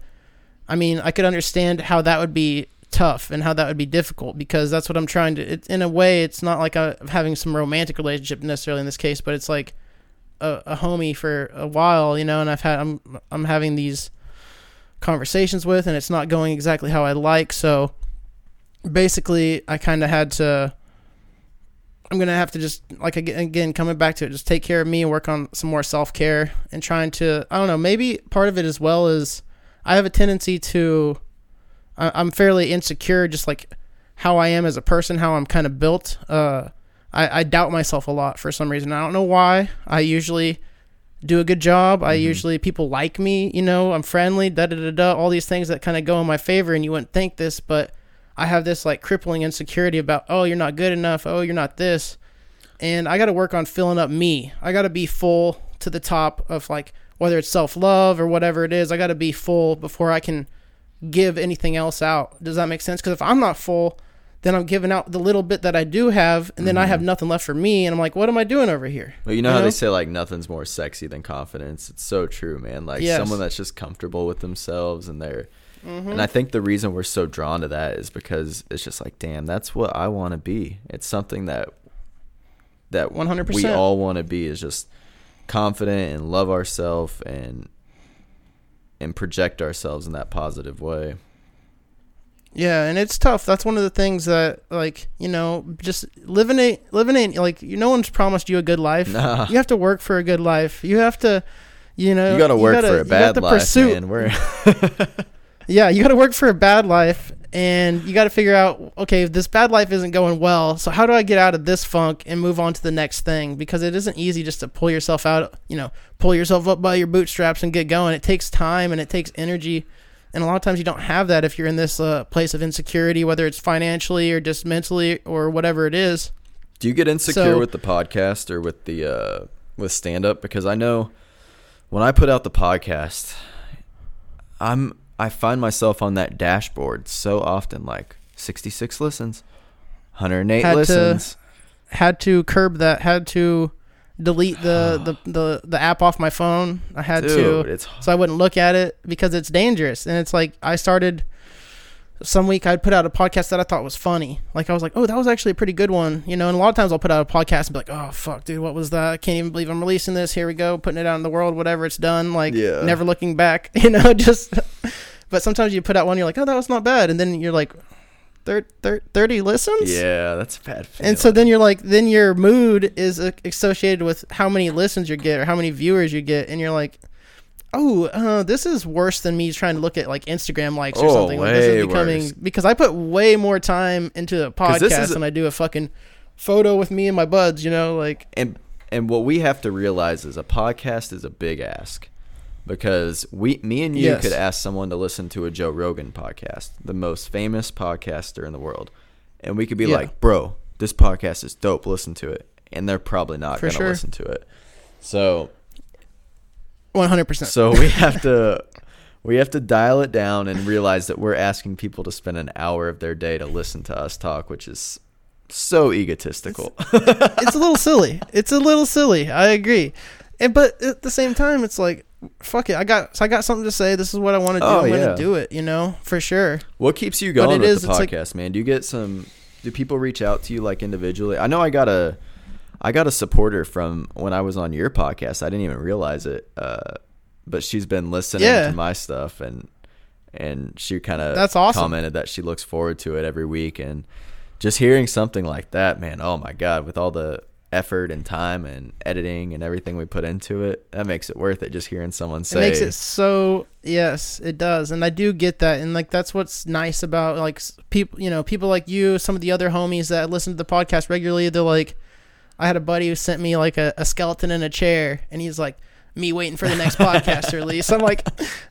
I mean, I could understand how that would be tough and how that would be difficult because that's what I'm trying to. It, in a way, it's not like I'm having some romantic relationship necessarily in this case, but it's like a, a homie for a while, you know. And I've had I'm I'm having these conversations with and it's not going exactly how I like. So basically, I kind of had to. I'm gonna have to just like again coming back to it, just take care of me and work on some more self care and trying to. I don't know. Maybe part of it as well is I have a tendency to. I- I'm fairly insecure, just like how I am as a person, how I'm kind of built. Uh, I, I doubt myself a lot for some reason. I don't know why. I usually do a good job. I usually people like me, you know, I'm friendly, da da da da, all these things that kind of go in my favor and you wouldn't think this, but I have this like crippling insecurity about, oh, you're not good enough, oh, you're not this. And I got to work on filling up me. I got to be full to the top of like whether it's self-love or whatever it is. I got to be full before I can give anything else out. Does that make sense? Cuz if I'm not full, then I'm giving out the little bit that I do have, and then I have nothing left for me, and I'm like, what am I doing over here? Well, you know how they say like nothing's more sexy than confidence. It's so true, man. Like Yes. someone that's just comfortable with themselves and they're Mm-hmm. and I think the reason we're so drawn to that is because it's just like, damn, that's what I want to be. It's something that that 100%. we all want to be is just confident and love ourselves and and project ourselves in that positive way. Yeah, and it's tough. That's one of the things that, like, you know, just living a living a like, you, no one's promised you a good life. Nah. You have to work for a good life. You have to, you know, You got to work gotta- for a bad life, pursue- man. We're Yeah, you got to work for a bad life, and you got to figure out, okay, if this bad life isn't going well, so how do I get out of this funk and move on to the next thing? Because it isn't easy just to pull yourself out, you know, pull yourself up by your bootstraps and get going. It takes time and it takes energy, and a lot of times you don't have that if you're in this uh, place of insecurity, whether it's financially or just mentally or whatever it is. Do you get insecure So- with the podcast or with the uh, with stand up? Because I know when I put out the podcast, I'm I find myself on that dashboard so often, like sixty six listens, hundred and eight Had to- listens. Had to curb that. Had to delete the the, the, the app off my phone. I had to. Dude, it's so I wouldn't look at it because it's dangerous. And it's like I started some week I'd put out a podcast that I thought was funny. Like I was like, oh, that was actually a pretty good one, you know. And a lot of times I'll put out a podcast and be like, oh fuck, dude, what was that? I can't even believe I'm releasing this. Here we go, putting it out in the world, whatever it's done. Like Yeah. never looking back, you know. Just, but sometimes you put out one, you're like, oh, that was not bad, and then you're like, thir- thir- thirty listens, yeah, that's a bad. and so then you're like, then your mood is associated with how many listens you get or how many viewers you get, and you're like, oh, uh, this is worse than me trying to look at like Instagram likes or Oh, something. Like, this is becoming worse. because I put way more time into a podcast than I do a fucking photo with me and my buds. You know, like and and what we have to realize is a podcast is a big ask because we me and you Yes. could ask someone to listen to a Joe Rogan podcast, the most famous podcaster in the world, and we could be Yeah. like, "Bro, this podcast is dope. Listen to it," and they're probably not For gonna sure. listen to it. So one hundred percent. so we have to we have to dial it down and realize that we're asking people to spend an hour of their day to listen to us talk, which is so egotistical. it's a little silly. It's a little silly. I agree. And but at the same time, it's like, fuck it. I got so I got something to say. This is what I want to do. Oh, I'm yeah. gonna do it. You know, for sure. What keeps you But going it with is, the it's like- podcast, man? Do you get some? Do people reach out to you like individually? I know I got a, I got a supporter from when I was on your podcast. I didn't even realize it, uh, but she's been listening Yeah. to my stuff and and she kind of That's awesome. commented that she looks forward to it every week and just hearing something like that, man. Oh my god, with all the effort and time and editing and everything we put into it, that makes it worth it. Just hearing someone say, it makes it so yes it does and i do get that and like that's what's nice about like people you know people like you some of the other homies that listen to the podcast regularly they're like i had a buddy who sent me like a, a skeleton in a chair and he's like me waiting for the next podcast release i'm like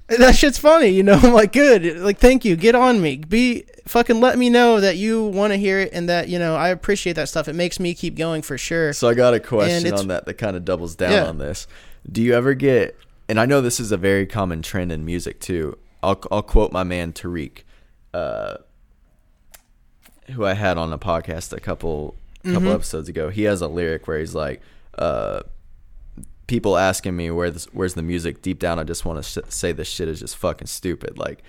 that shit's funny you know i'm like good like thank you get on me be fucking let me know that you want to hear it and that you know i appreciate that stuff it makes me keep going for sure So I got a question on that that kind of doubles down Yeah. on this. Do you ever get? And I know this is a very common trend in music too. I'll I'll quote my man Tariq, uh, who I had on a podcast a couple couple Mm-hmm. episodes ago. He has a lyric where he's like, uh, "People asking me where this, where's the music. Deep down, I just want to sh- say this shit is just fucking stupid." Like,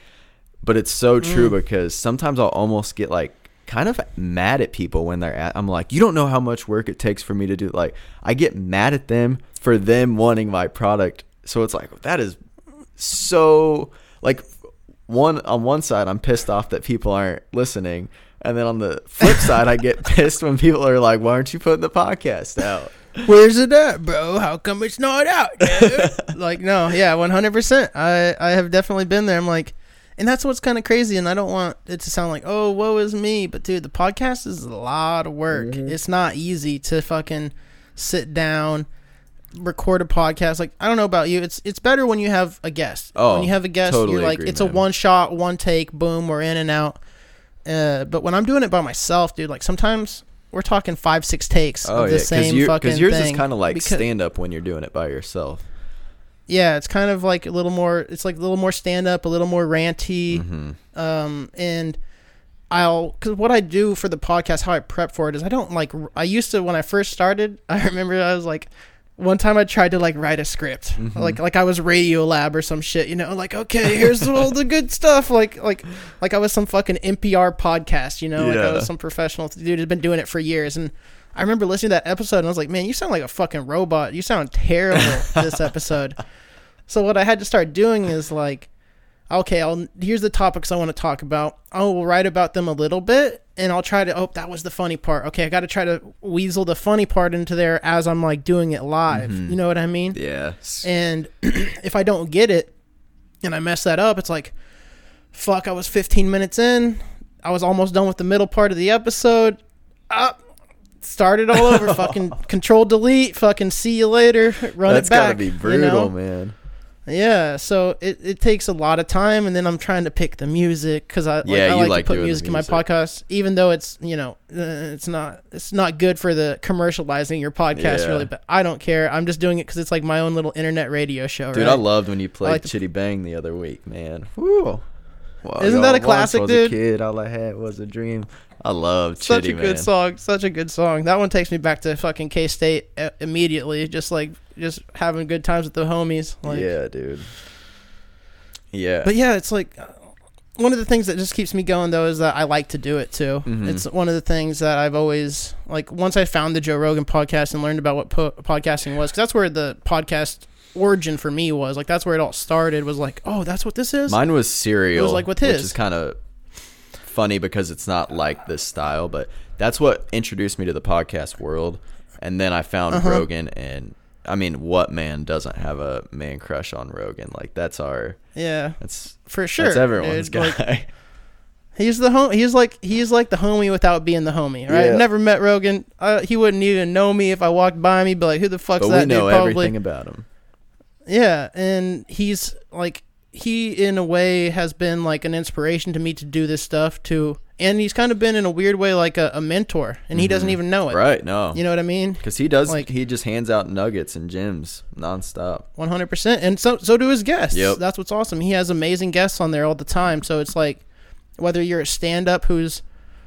but it's so true Mm. because sometimes I'll almost get like kind of mad at people when they're at I'm like, you don't know how much work it takes for me to do like I get mad at them for them wanting my product. So it's like that is so like one on one side I'm pissed off that people aren't listening. And then on the flip side, I get pissed when people are like, "Why aren't you putting the podcast out?" Where's it at, bro? How come it's not out? like, no, yeah, one hundred percent. I I have definitely been there. I'm like, and that's what's kind of crazy. And I don't want it to sound like, oh, woe is me. But dude, the podcast is a lot of work. Mm-hmm. It's not easy to fucking sit down, record a podcast, like I don't know about you, it's it's better when you have a guest. Oh, when you have a guest, totally you're like agree, it's a one shot, one take, boom, we're in and out. Uh, but when I'm doing it by myself, dude, like sometimes we're talking five, six takes Oh of yeah, the same you, fucking Because yours thing. is kind of like Because- stand up when you're doing it by yourself. yeah, it's kind of like a little more. It's like a little more stand up, a little more ranty. Mm-hmm. Um, and I'll because what I do for the podcast, how I prep for it is I don't like. I used to when I first started. I remember I was like. One time I tried to like write a script, Mm-hmm. like like I was Radiolab or some shit, you know, like okay, here's all the good stuff, like like like I was some fucking NPR podcast, you know, like I was some professional dude who's been doing it for years, and I remember listening to that episode and I was like, man, you sound like a fucking robot, you sound terrible this episode. So what I had to start doing is like, okay, I'll here's the topics I want to talk about. I will write about them a little bit, and I'll try to. Oh, that was the funny part. Okay, I got to try to weasel the funny part into there as I'm like doing it live. Mm-hmm. You know what I mean? Yeah. And if I don't get it, and I mess that up, it's like, fuck. I was 15 minutes in. I was almost done with the middle part of the episode. Up. Started all over, fucking control delete, fucking see you later, run That's it back. gotta be you brutal, know? man. Yeah, so it, it takes a lot of time, and then I'm trying to pick the music because I, like, Yeah, I like, like to put the music in my podcast, even though it's you know uh, it's not it's not good for the commercializing your podcast Yeah. really, but I don't care. I'm just doing it because it's like my own little internet radio show. Dude, right? I loved when you played like to- Chitty Bang the other week, man. Woo. Well, Isn't that a classic, was dude? A kid, all I had was a dream. I love such Chitty, a good song, such a good song. That one takes me back to fucking K State uh, immediately, just like just having good times with the homies. Like, yeah, dude. Yeah. But yeah, it's like one of the things that just keeps me going though is that I like to do it too. Mhm. It's one of the things that I've always like. Once I found the Joe Rogan podcast and learned about what po- podcasting was, because that's where the podcast origin for me was. Like that's where it all started. Was like, oh, that's what this is. Mine was Serial. It was like with Which is kind of funny because it's not like this style, but that's what introduced me to the podcast world. And then I found Uh-huh. Rogan, and I mean, what man doesn't have a man crush on Rogan? Like that's our yeah, that's for sure. that's everyone's dude. guy. Like, he's the home. He's like he's like the homie without being the homie. Right? Yeah. Never met Rogan. Uh, he wouldn't even know me if I walked by me. But like, who the fuck's but that we know dude? Probably. everything about him. Yeah, and he's like he in a way has been like an inspiration to me to do this stuff too. And he's kind of been in a weird way like a, a mentor, and he doesn't even know it. Mm-hmm. Right? No, You know what I mean? because he does. Like- he just hands out nuggets and gems nonstop. One hundred percent. And so so do his guests. Yep. That's what's awesome. He has amazing guests on there all the time. So it's like whether you're a stand up who's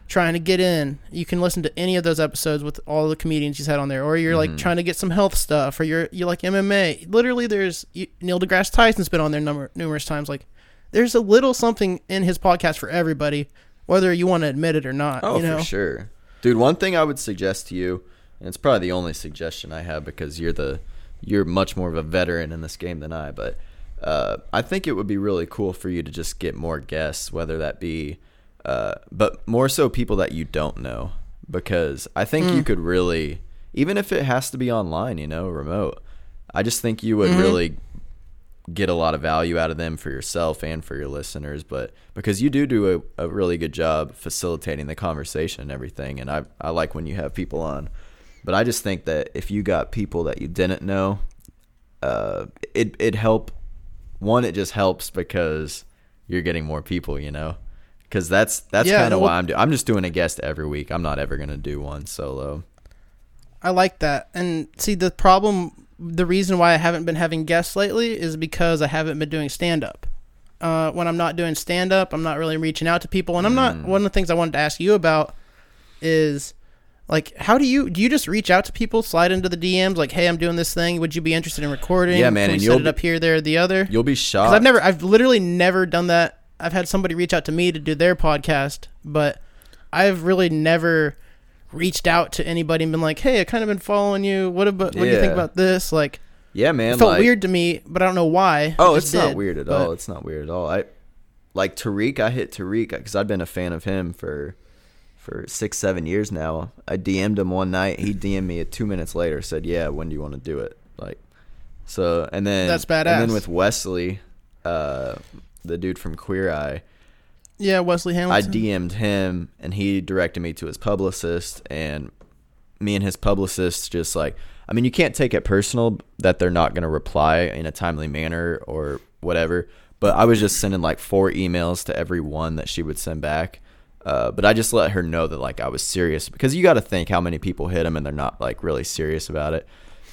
trying to get in, you can listen to any of those episodes with all the comedians he's had on there. Or you're Mm-hmm. like trying to get some health stuff, or you're you like MMA. Literally, there's you, Neil deGrasse Tyson's been on there number, numerous times. Like there's a little something in his podcast for everybody, whether you want to admit it or not. Oh, you know? for sure, dude. One thing I would suggest to you, and it's probably the only suggestion I have because you're the you're much more of a veteran in this game than I, but uh, I think it would be really cool for you to just get more guests, whether that be, uh, but more so people that you don't know, because I think Mm. you could really, even if it has to be online, you know, remote. I just think you Mm-hmm. would really get a lot of value out of them for yourself and for your listeners but because you do do a, a really good job facilitating the conversation and everything and I, I like when you have people on but i just think that if you got people that you didn't know uh, it, it help one it just helps because you're getting more people you know because that's that's Yeah, kind of why i'm doing i'm just doing a guest every week i'm not ever going to do one solo I like that. And see, the problem, the reason why I haven't been having guests lately is because I haven't been doing stand up. Uh, when I'm not doing stand up, I'm not really reaching out to people. And I'm not, one of the things I wanted to ask you about is like, how do you, do you just reach out to people, slide into the DMs, like, hey, I'm doing this thing. Would you be interested in recording? Yeah, man, Can and set you'll it be- up here, there, the other? you'll be shocked I've never, I've literally never done that. I've had somebody reach out to me to do their podcast, but I've really never reached out to anybody and been like, "Hey, I kind of been following you. What about? What do you think about this?" Like, yeah man it felt like- weird to me, but I don't know why. Oh, It it's just not did, weird at but- all. It's not weird at all. I like Tariq. I hit Tariq because I've been a fan of him for for six, seven years now. I DM'd him one night. He DM'd me two minutes later. Said, "Yeah, when do you want to do it?" Like, so and then That's And then with Wesley, uh, the dude from Queer Eye, Yeah, Wesley I DM'd him and he directed me to his publicist and me and his publicist just like I mean, you can't take it personal that they're not going to reply in a timely manner or whatever. But I was just sending like four emails to every one that she would send back. Uh, but I just let her know that like I was serious because you got to think how many people hit them and they're not like really serious about it.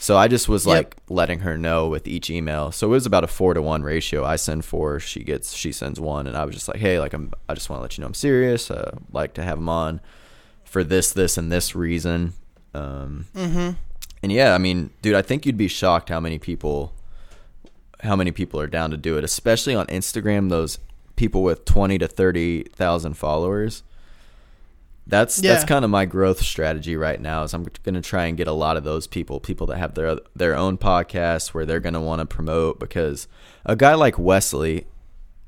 So I just was Yep. like letting her know with each email. So it was about a four to one ratio. I send four, she gets, she sends one, and I was just like, hey, like I'm, I just want to let you know I'm serious. Uh, like to have them on for this, this, and this reason. Um, Mm-hmm. and yeah, I mean, dude, I think you'd be shocked how many people, how many people are down to do it, especially on Instagram. Those people with twenty to thirty thousand followers. That's that's kind of my growth strategy right now. Is I'm gonna try and get a lot of those people, people that have their their own podcasts where they're gonna want to promote. Because a guy like Wesley,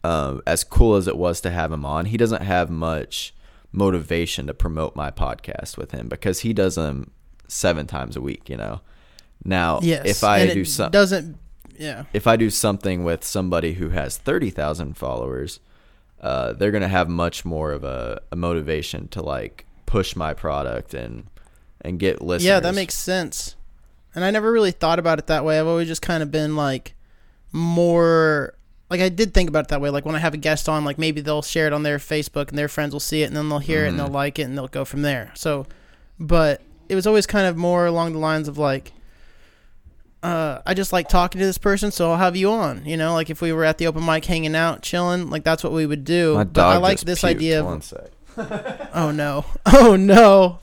um, as cool as it was to have him on, he doesn't have much motivation to promote my podcast with him because he does them seven times a week. You know. Now, Yes. if I do something, doesn't. Yeah. if I do something with somebody who has thirty thousand followers, uh, they're gonna have much more of a, a motivation to like push my product and and get listeners. Yeah, that makes sense. And I never really thought about it that way. I've always just kind of been like more like I did think about it that way. Like when I have a guest on, like maybe they'll share it on their Facebook and their friends will see it and then they'll hear it and they'll like it and they'll go from there. So, but it was always kind of more along the lines of like, uh, I just like talking to this person, so I'll have you on. You know, like if we were at the open mic hanging out, chilling, like that's what we would do. my but I like this puked. idea of One sec. Oh no. Oh no.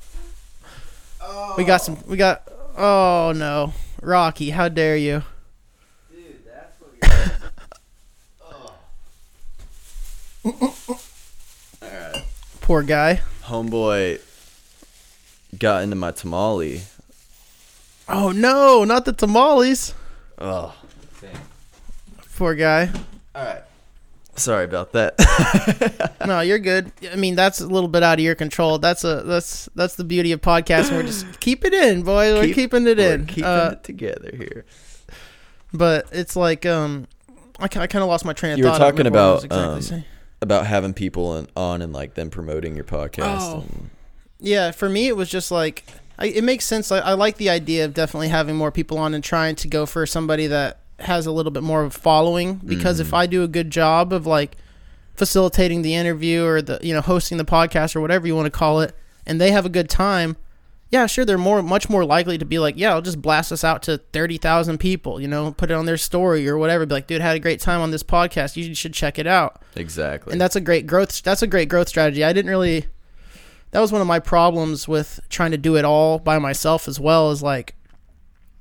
We got some we got Oh no. Rocky, how dare you? Dude, that's what oh. All right. Poor guy. Homeboy got into my tamale. Oh no, not the tamales. Oh, Poor guy. all right. Sorry about that. No, you're good. I mean, that's a little bit out of your control. That's a that's that's the beauty of podcasting. We're just keep it in, boy. We're keeping it We're in. keeping Uh, it together here. but it's like um I, I kind of lost my train of You were thought. I don't talking remember what I was about, exactly um. About having people in, on and like them promoting your podcast. Oh. and- Yeah, for me, it was just like I, it makes sense. I, I like the idea of definitely having more people on and trying to go for somebody that has a little bit more of a following. Because if mm-hmm. I do a good job of like facilitating the interview or the you know hosting the podcast or whatever you want to call it, and they have a good time, yeah, sure, they're more much more likely to be like, yeah, I'll just blast this out to thirty thousand people. You know, put it on their story or whatever. Be like, dude, had a great time on this podcast. You should check it out exactly. and that's a great growth that's a great growth strategy i didn't really that was one of my problems with trying to do it all by myself as well is like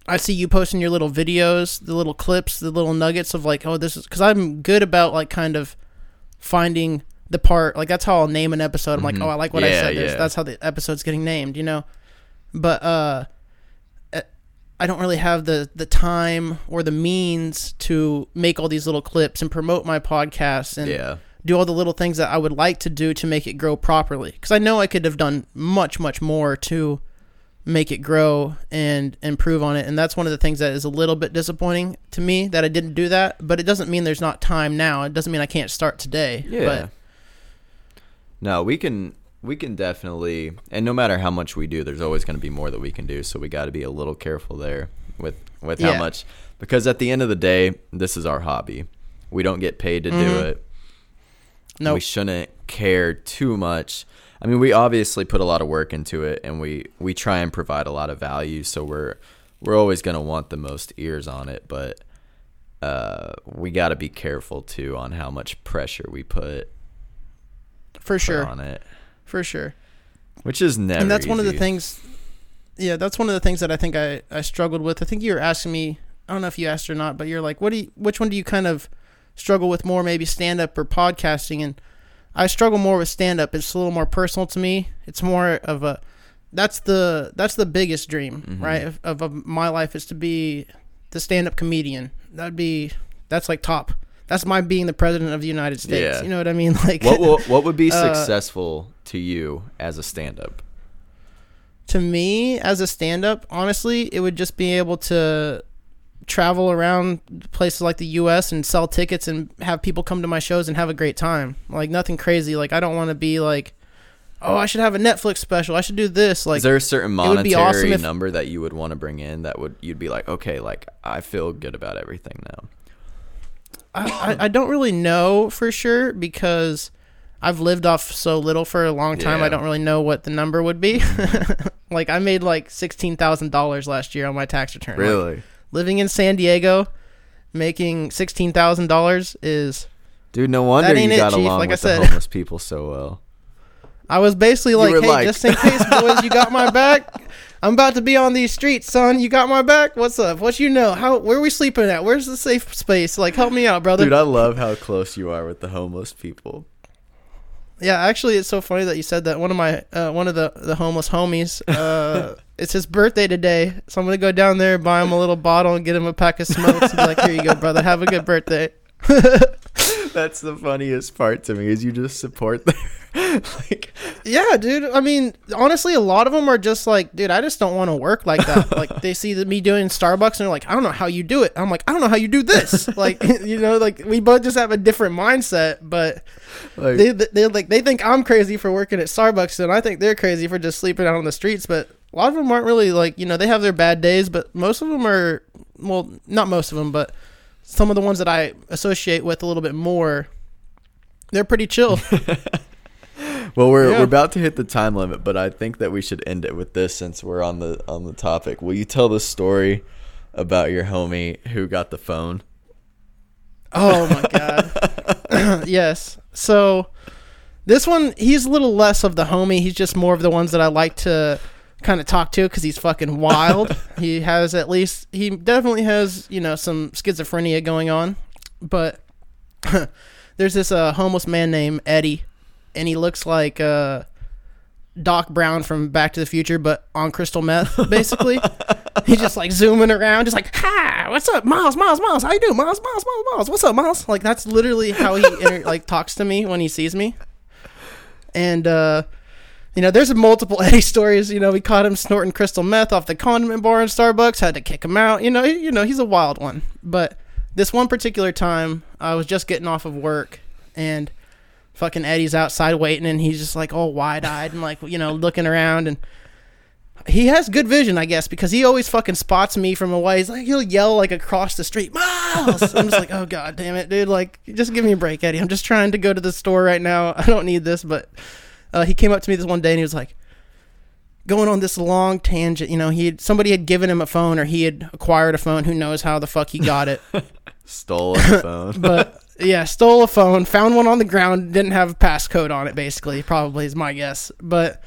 i see you posting your little videos the little clips the little nuggets of like oh this is because i'm good about like kind of finding the part like that's how i'll name an episode i'm like oh i like what i said yeah. that's how the episode's getting named you know but uh eh, I don't really have the the time or the means to make all these little clips and promote my podcast and yeah. Do all the little things that I would like to do to make it grow properly. Because I know I could have done much, much more to make it grow and improve on it. And that's one of the things that is a little bit disappointing to me that I didn't do that. But it doesn't mean there's not time now. It doesn't mean I can't start today. Yeah. But No, we can we can definitely and no matter how much we do, there's always going to be more that we can do, so we got to be a little careful there with with how much because at the end of the day, this is our hobby. We don't get paid to do Mhm. it. No, We shouldn't care too much. I mean, we obviously put a lot of work into it and we we try and provide a lot of value, so we're we're always going to want the most ears on it, but uh, we got to be careful too on how much pressure we put, for put sure. on it, For sure. which is never. and that's one of the things yeah that's one of the things that i think I, I struggled with i think you were asking me i don't know if you asked or not but you're like what do you which one do you kind of struggle with more maybe stand up or podcasting and i struggle more with stand up it's a little more personal to me it's more of a that's the that's the biggest dream Mm-hmm. right of, of, of my life is to be the stand up comedian that'd be that's like top that's my being the president of the united states Yeah. you know what i mean like what will, what would be Uh, successful to you as a stand-up? to me as a stand-up honestly it would just be able to travel around places like the us and sell tickets and have people come to my shows and have a great time like nothing crazy like i don't want to be like oh, I should have a Netflix special. I should do this. Like, Is there a certain it would be monetary awesome if- number that you would want to bring in that would you'd be like, okay, like I feel good about everything now. I, I, I don't really know for sure because I've lived off so little for a long time. Yeah. I don't really know what the number would be. like I made like sixteen thousand dollars last year on my tax return. Like, Really, living in San Diego, making sixteen thousand dollars is. dude. No wonder you got Chief, along like with the homeless people so well. I was basically like, hey, like- just in case, boys, you got my back. I'm about to be on these streets, son. You got my back. What's up? What you know? How? Where are we sleeping at? Where's the safe space? Like, help me out, brother. Dude, I love how close you are with the homeless people. Yeah, actually, it's so funny that you said that. One of my, uh, one of the the homeless homies, uh, it's his birthday today, so I'm gonna go down there, buy him a little bottle, and get him a pack of smokes, and be like, "Here you go, brother. Have a good birthday." That's the funniest part to me is you just support them. like, Yeah, dude. I mean, honestly, a lot of them are just like, dude, I just don't want to work like that. like, they see the, me doing Starbucks, and they're like, I don't know how you do it. I'm like, I don't know how you do this. like, you know, like we both just have a different mindset, but like they they like they think I'm crazy for working at Starbucks, and I think they're crazy for just sleeping out on the streets. But a lot of them aren't really like you know they have their bad days, but most of them are well, not most of them, but some of the ones that I associate with a little bit more, they're pretty chill. Well, we're Yeah. we're about to hit the time limit, but I think that we should end it with this since we're on the on the topic. Will you tell the story about your homie who got the phone? Oh my god. yes. So this one, he's a little less of the homie. He's just more of the ones that I like to kind of talk to because he's fucking wild. he has at least, he definitely has, you know, some schizophrenia going on. But there's this uh, homeless man named Eddie, and he looks like uh, Doc Brown from Back to the Future, but on crystal meth, basically. He's just like zooming around, just like, "Hi, what's up, Miles? Miles, Miles, how you doing, Miles? Miles, Miles, Miles, what's up, Miles?" Like that's literally how he inter- like talks to me when he sees me. And uh, you know, there's multiple Eddie stories. You know, we caught him snorting crystal meth off the condiment bar in Starbucks, had to kick him out. You know, you know, he's a wild one. But this one particular time, I was just getting off of work, and fucking Eddie's outside waiting, and he's just like all wide eyed and like you know looking around and he has good vision, I guess, because he always fucking spots me from away. He's like, he'll yell like across the street, Miles. I'm just like, oh god damn it, dude! Like, just give me a break, Eddie. I'm just trying to go to the store right now. I don't need this. But uh, he came up to me this one day and he was like, going on this long tangent. You know, he had, somebody had given him a phone or he had acquired a phone. Who knows how the fuck he got it? Stole a phone. but yeah, stole a phone, found one on the ground, didn't have a passcode on it. Basically, probably is my guess. But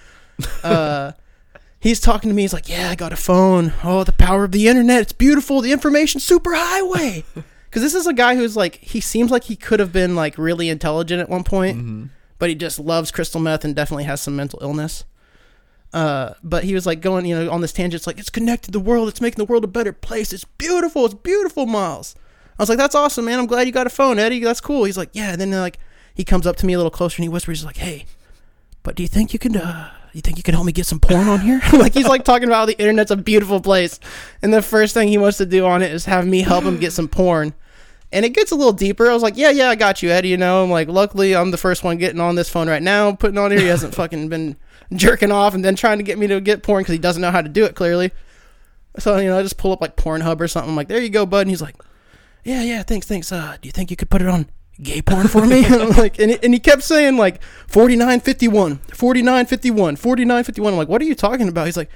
uh, he's talking to me. He's like, "Yeah, I got a phone. Oh, the power of the internet! It's beautiful. The information superhighway." Because this is a guy who's like, he seems like he could have been like really intelligent at one point, but he just loves crystal meth and definitely has some mental illness. Uh, but he was like going, you know, on this tangent. It's like it's connected the world. It's making the world a better place. It's beautiful. It's beautiful, Miles. I was like, that's awesome, man. I'm glad you got a phone, Eddie. That's cool. He's like, yeah. And then like he comes up to me a little closer and he whispers, he's like, hey, but do you think you can, uh, you think you can help me get some porn on here? like he's like talking about how the internet's a beautiful place, and the first thing he wants to do on it is have me help him get some porn. And it gets a little deeper. I was like, yeah, yeah, I got you, Eddie. You know, I'm like, luckily, I'm the first one getting on this phone right now, putting on here. He hasn't fucking been jerking off and then trying to get me to get porn because he doesn't know how to do it clearly. So you know, I just pull up like Pornhub or something. I'm like, there you go, bud. And he's like, yeah, yeah, thanks, thanks. Uh, do you think you could put it on gay porn for me? and I'm like, and, and he kept saying like 49.51, 49.51, 49.51. I'm like, what are you talking about? He's like,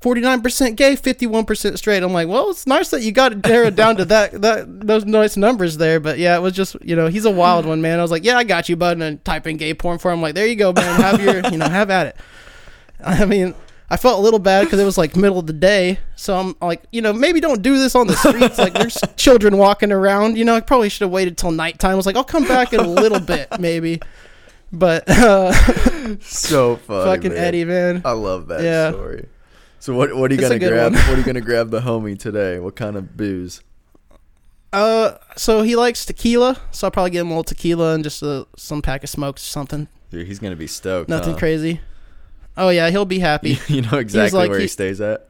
49% gay, 51% straight. I'm like, well, it's nice that you got it narrowed down to that, that, those nice numbers there. But yeah, it was just, you know, he's a wild one, man. I was like, yeah, I got you, bud. And type in gay porn for him. like, there you go, man. Have your, you know, have at it. I mean, I felt a little bad because it was like middle of the day. So I'm like, you know, maybe don't do this on the streets. Like there's children walking around. You know, I probably should have waited till nighttime. I was like, I'll come back in a little bit, maybe. But uh, so funny. fucking man. Eddie, man. I love that Yeah. story. So what what are you It's gonna grab? What are you gonna grab the homie today? What kind of booze? Uh, so he likes tequila. So I'll probably get him a little tequila and just uh, some pack of smokes or something. Dude, he's gonna be stoked. Nothing huh? crazy. Oh yeah, he'll be happy. You know exactly like where he, he- stays at.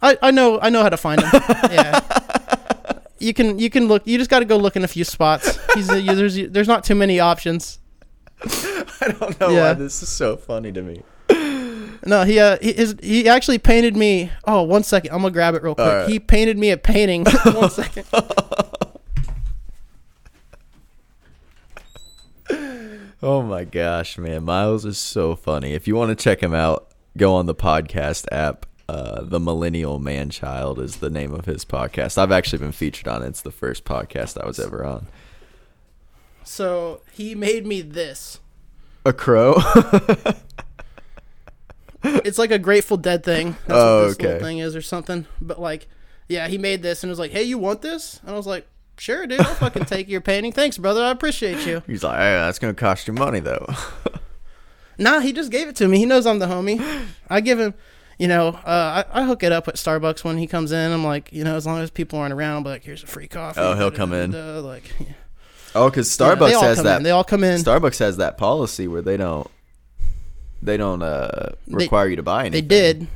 I, I know I know how to find him. yeah. You can you can look. You just got to go look in a few spots. He's a, there's there's not too many options. I don't know Yeah. why this is so funny to me. No, he uh, he, his, he actually painted me. Oh, one second, I'm gonna grab it real quick. Alright. He painted me a painting. one second. Oh my gosh, man. Miles is so funny. If you want to check him out, go on the podcast app. Uh, the Millennial Manchild is the name of his podcast. I've actually been featured on it. It's the first podcast I was ever on. So he made me this. A crow? It's like a Grateful Dead thing. That's Oh, what this little okay. thing is or something. But like, yeah, he made this and was like, "Hey, you want this?" And I was like, "Sure, dude. I'll fucking take your painting. Thanks, brother. I appreciate you." He's like, hey, that's going to cost you money, though. Nah, he just gave it to me. He knows I'm the homie. I give him, you know, uh, I, I hook it up at Starbucks when he comes in. I'm like, you know, as long as people aren't around, I'm like, here's a free coffee. Oh, he'll come in. Like, yeah. oh, because Starbucks all has that. In. They all come in. Starbucks has that policy where they don't. They don't uh, They- require you to buy anything. they did.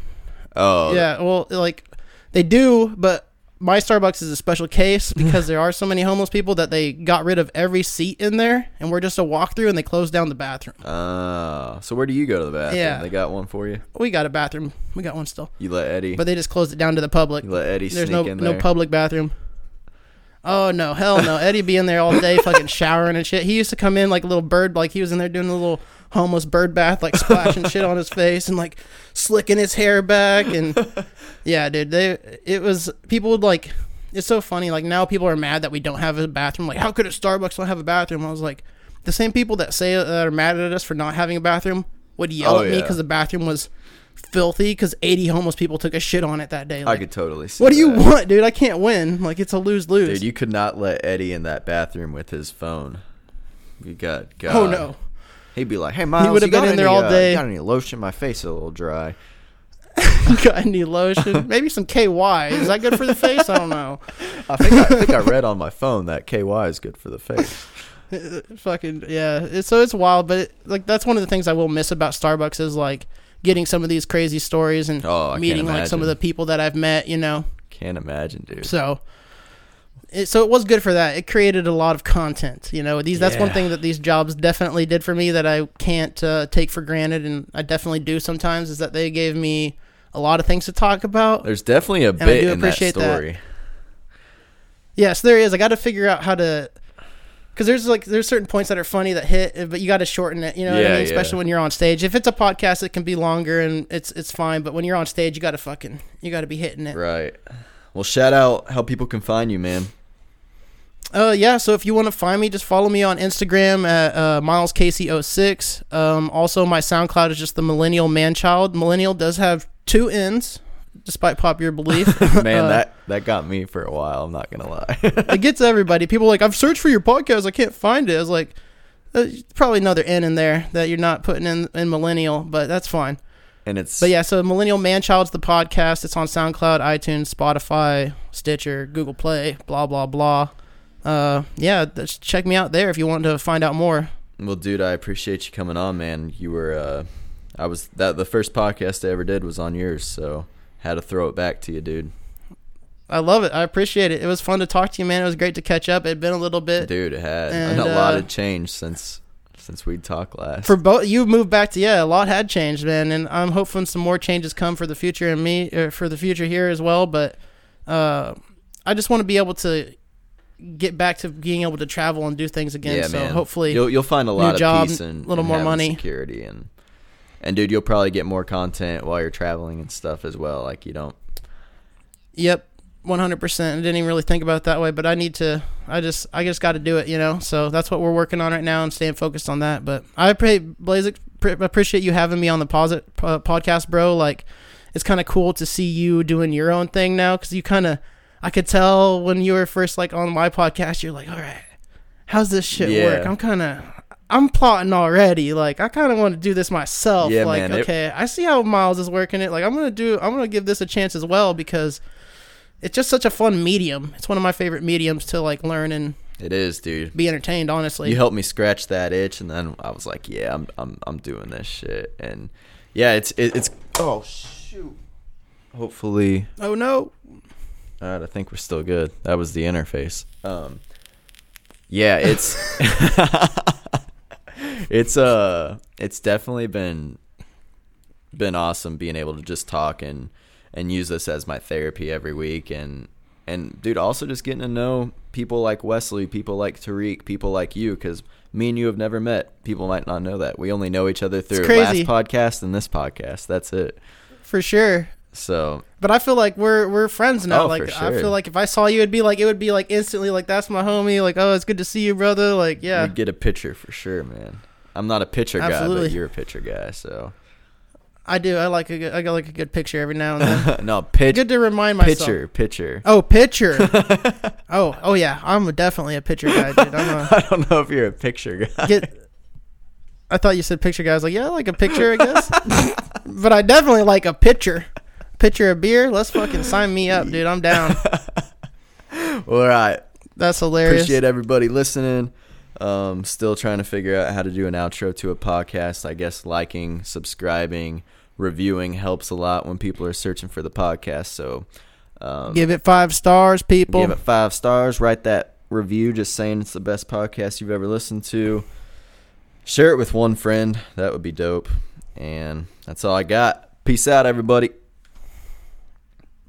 Oh, Yeah, well, like they do, but my Starbucks is a special case because there are so many homeless people that they got rid of every seat in there, and we're just a walkthrough, and they closed down the bathroom. Uh, so where do you go to the bathroom? Yeah. They got one for you. We got a bathroom. We got one still, You let Eddie. but they just closed it down to the public. you let Eddie There's sneak no in no there. public bathroom. Oh no, hell no! Eddie be in there all day, fucking showering and shit. He used to come in like a little bird, like he was in there doing a little homeless bird bath, like splashing shit on his face and like slicking his hair back. And yeah, dude, they it was people would like. It's so funny. Like now, people are mad that we don't have a bathroom. Like, how could a Starbucks not have a bathroom? I was like, the same people that say uh, that are mad at us for not having a bathroom would yell Oh, at me yeah. because the bathroom was filthy because 80 homeless people took a shit on it that day. I Like, could totally see. what do you that. want, dude? I can't win. Like it's a lose lose. dude? You could not let Eddie in that bathroom with his phone. You got. Oh, God. oh no. He'd be like, "Hey, Miles, would've you got been in any, there all uh, day. got any lotion? My face is a little dry." Got any lotion? Maybe some KY. Is that good for the face? I don't know. I think I, I think I read on my phone that KY is good for the face. Fucking yeah. It's, so it's wild, but it, like that's one of the things I will miss about Starbucks is like getting some of these crazy stories and Oh, meeting like some of the people that I've met. You know, Can't imagine, dude. so. It, so it was good for that. It created a lot of content. You know, these that's one thing that these jobs definitely did for me that I can't uh, take for granted, and I definitely do sometimes. Is that they gave me a lot of things to talk about. There's definitely a I bit in that appreciate that. story. Yes, there is. I got to figure out how to, because there's like there's certain points that are funny that hit, but you got to shorten it. You know what I Yeah, mean? yeah. Especially when you're on stage. If it's a podcast, it can be longer and it's it's fine. But when you're on stage, you got to fucking you got to be hitting it. Right. Well, shout out how people can find you, man. Uh, yeah. So if you want to find me, just follow me on Instagram at uh, milescasey06. Um, also my SoundCloud is just the Millennial Manchild. Millennial does have two N's, despite popular belief. Man, Uh, that that got me for a while. I'm not gonna lie. it gets everybody. People are like, I've searched for your podcast, I can't find it. I was like, there's probably another N in there that you're not putting in in millennial, but that's fine. and it's But yeah, so Millennial Manchild's the podcast. It's on SoundCloud, iTunes, Spotify, Stitcher, Google Play, blah blah blah. Uh, yeah, check me out there if you want to find out more. Well, dude, I appreciate you coming on, man. You were, uh, I was that the first podcast I ever did was on yours, so had to throw it back to you, dude. I love it. I appreciate it. It was fun to talk to you, man. It was great to catch up. It'd been a little bit Dude, it had And, and a lot uh, had changed since since we talked last. for both. You moved back to yeah. A lot had changed, man, and I'm hoping some more changes come for the future and me er, for the future here as well. But uh, I just want to be able to get back to being able to travel and do things again. yeah, so man. hopefully, you'll you'll find a lot of job, peace and a little and more money. security, and and dude, you'll probably get more content while you're traveling and stuff as well. Like you don't. Yep, one hundred percent. I didn't even really think about it that way, but I need to. I just, I just got to do it, you know. So that's what we're working on right now and staying focused on that. But I pray, Blazik, appreciate you having me on the posit, uh, podcast, bro. Like, it's kind of cool to see you doing your own thing now because you kind of, I could tell when you were first like on my podcast, you're like, all right, how's this shit Yeah. work? I'm kind of. I'm plotting already. Like I kind of want to do this myself. Yeah, like man, it- okay, I see how Miles is working it. Like I'm gonna do. I'm gonna give this a chance as well because it's just such a fun medium. It's one of my favorite mediums to like learn and It is, dude. be entertained. Honestly, you helped me scratch that itch, and then I was like, yeah, I'm I'm I'm doing this shit, and yeah, it's it, it's oh shoot. Hopefully, oh no, all right, I think we're still good. That was the interface. Um, yeah, it's it's uh it's definitely been been awesome being able to just talk and and use this as my therapy every week and and dude also just getting to know people like Wesley, people like Tariq, people like you cuz me and you have never met. People might not know that. We only know each other through last podcast and this podcast. That's it. For sure. So, But I feel like we're we're friends now. Oh, like for I feel like if I saw you, it'd be like it would be like instantly like that's my homie. Like oh, it's good to see you, brother. Like yeah, we'd get a picture for sure, man. I'm not a picture guy, but you're a picture guy, so. I do. I like a good, I got like a good picture every now and then. no, pitch good to remind myself. picture, picture. Oh, pitcher. oh, oh yeah. I'm definitely a pitcher guy, dude. I'm a I don't know if you're a picture guy. get. I thought you said picture guy. I was like, yeah, I like a picture, I guess. but I definitely like a pitcher. Pitcher of beer. Let's fucking sign me up, dude. I'm down. All right. That's hilarious. Appreciate everybody listening. Um, still trying to figure out how to do an outro to a podcast. I guess liking, subscribing, reviewing helps a lot when people are searching for the podcast. So um, Give it five stars, people. give it five stars. Write that review just saying it's the best podcast you've ever listened to. Share it with one friend. That would be dope. And that's all I got. Peace out, everybody.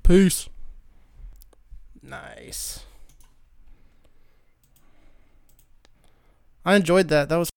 Peace. Nice. I enjoyed that. That was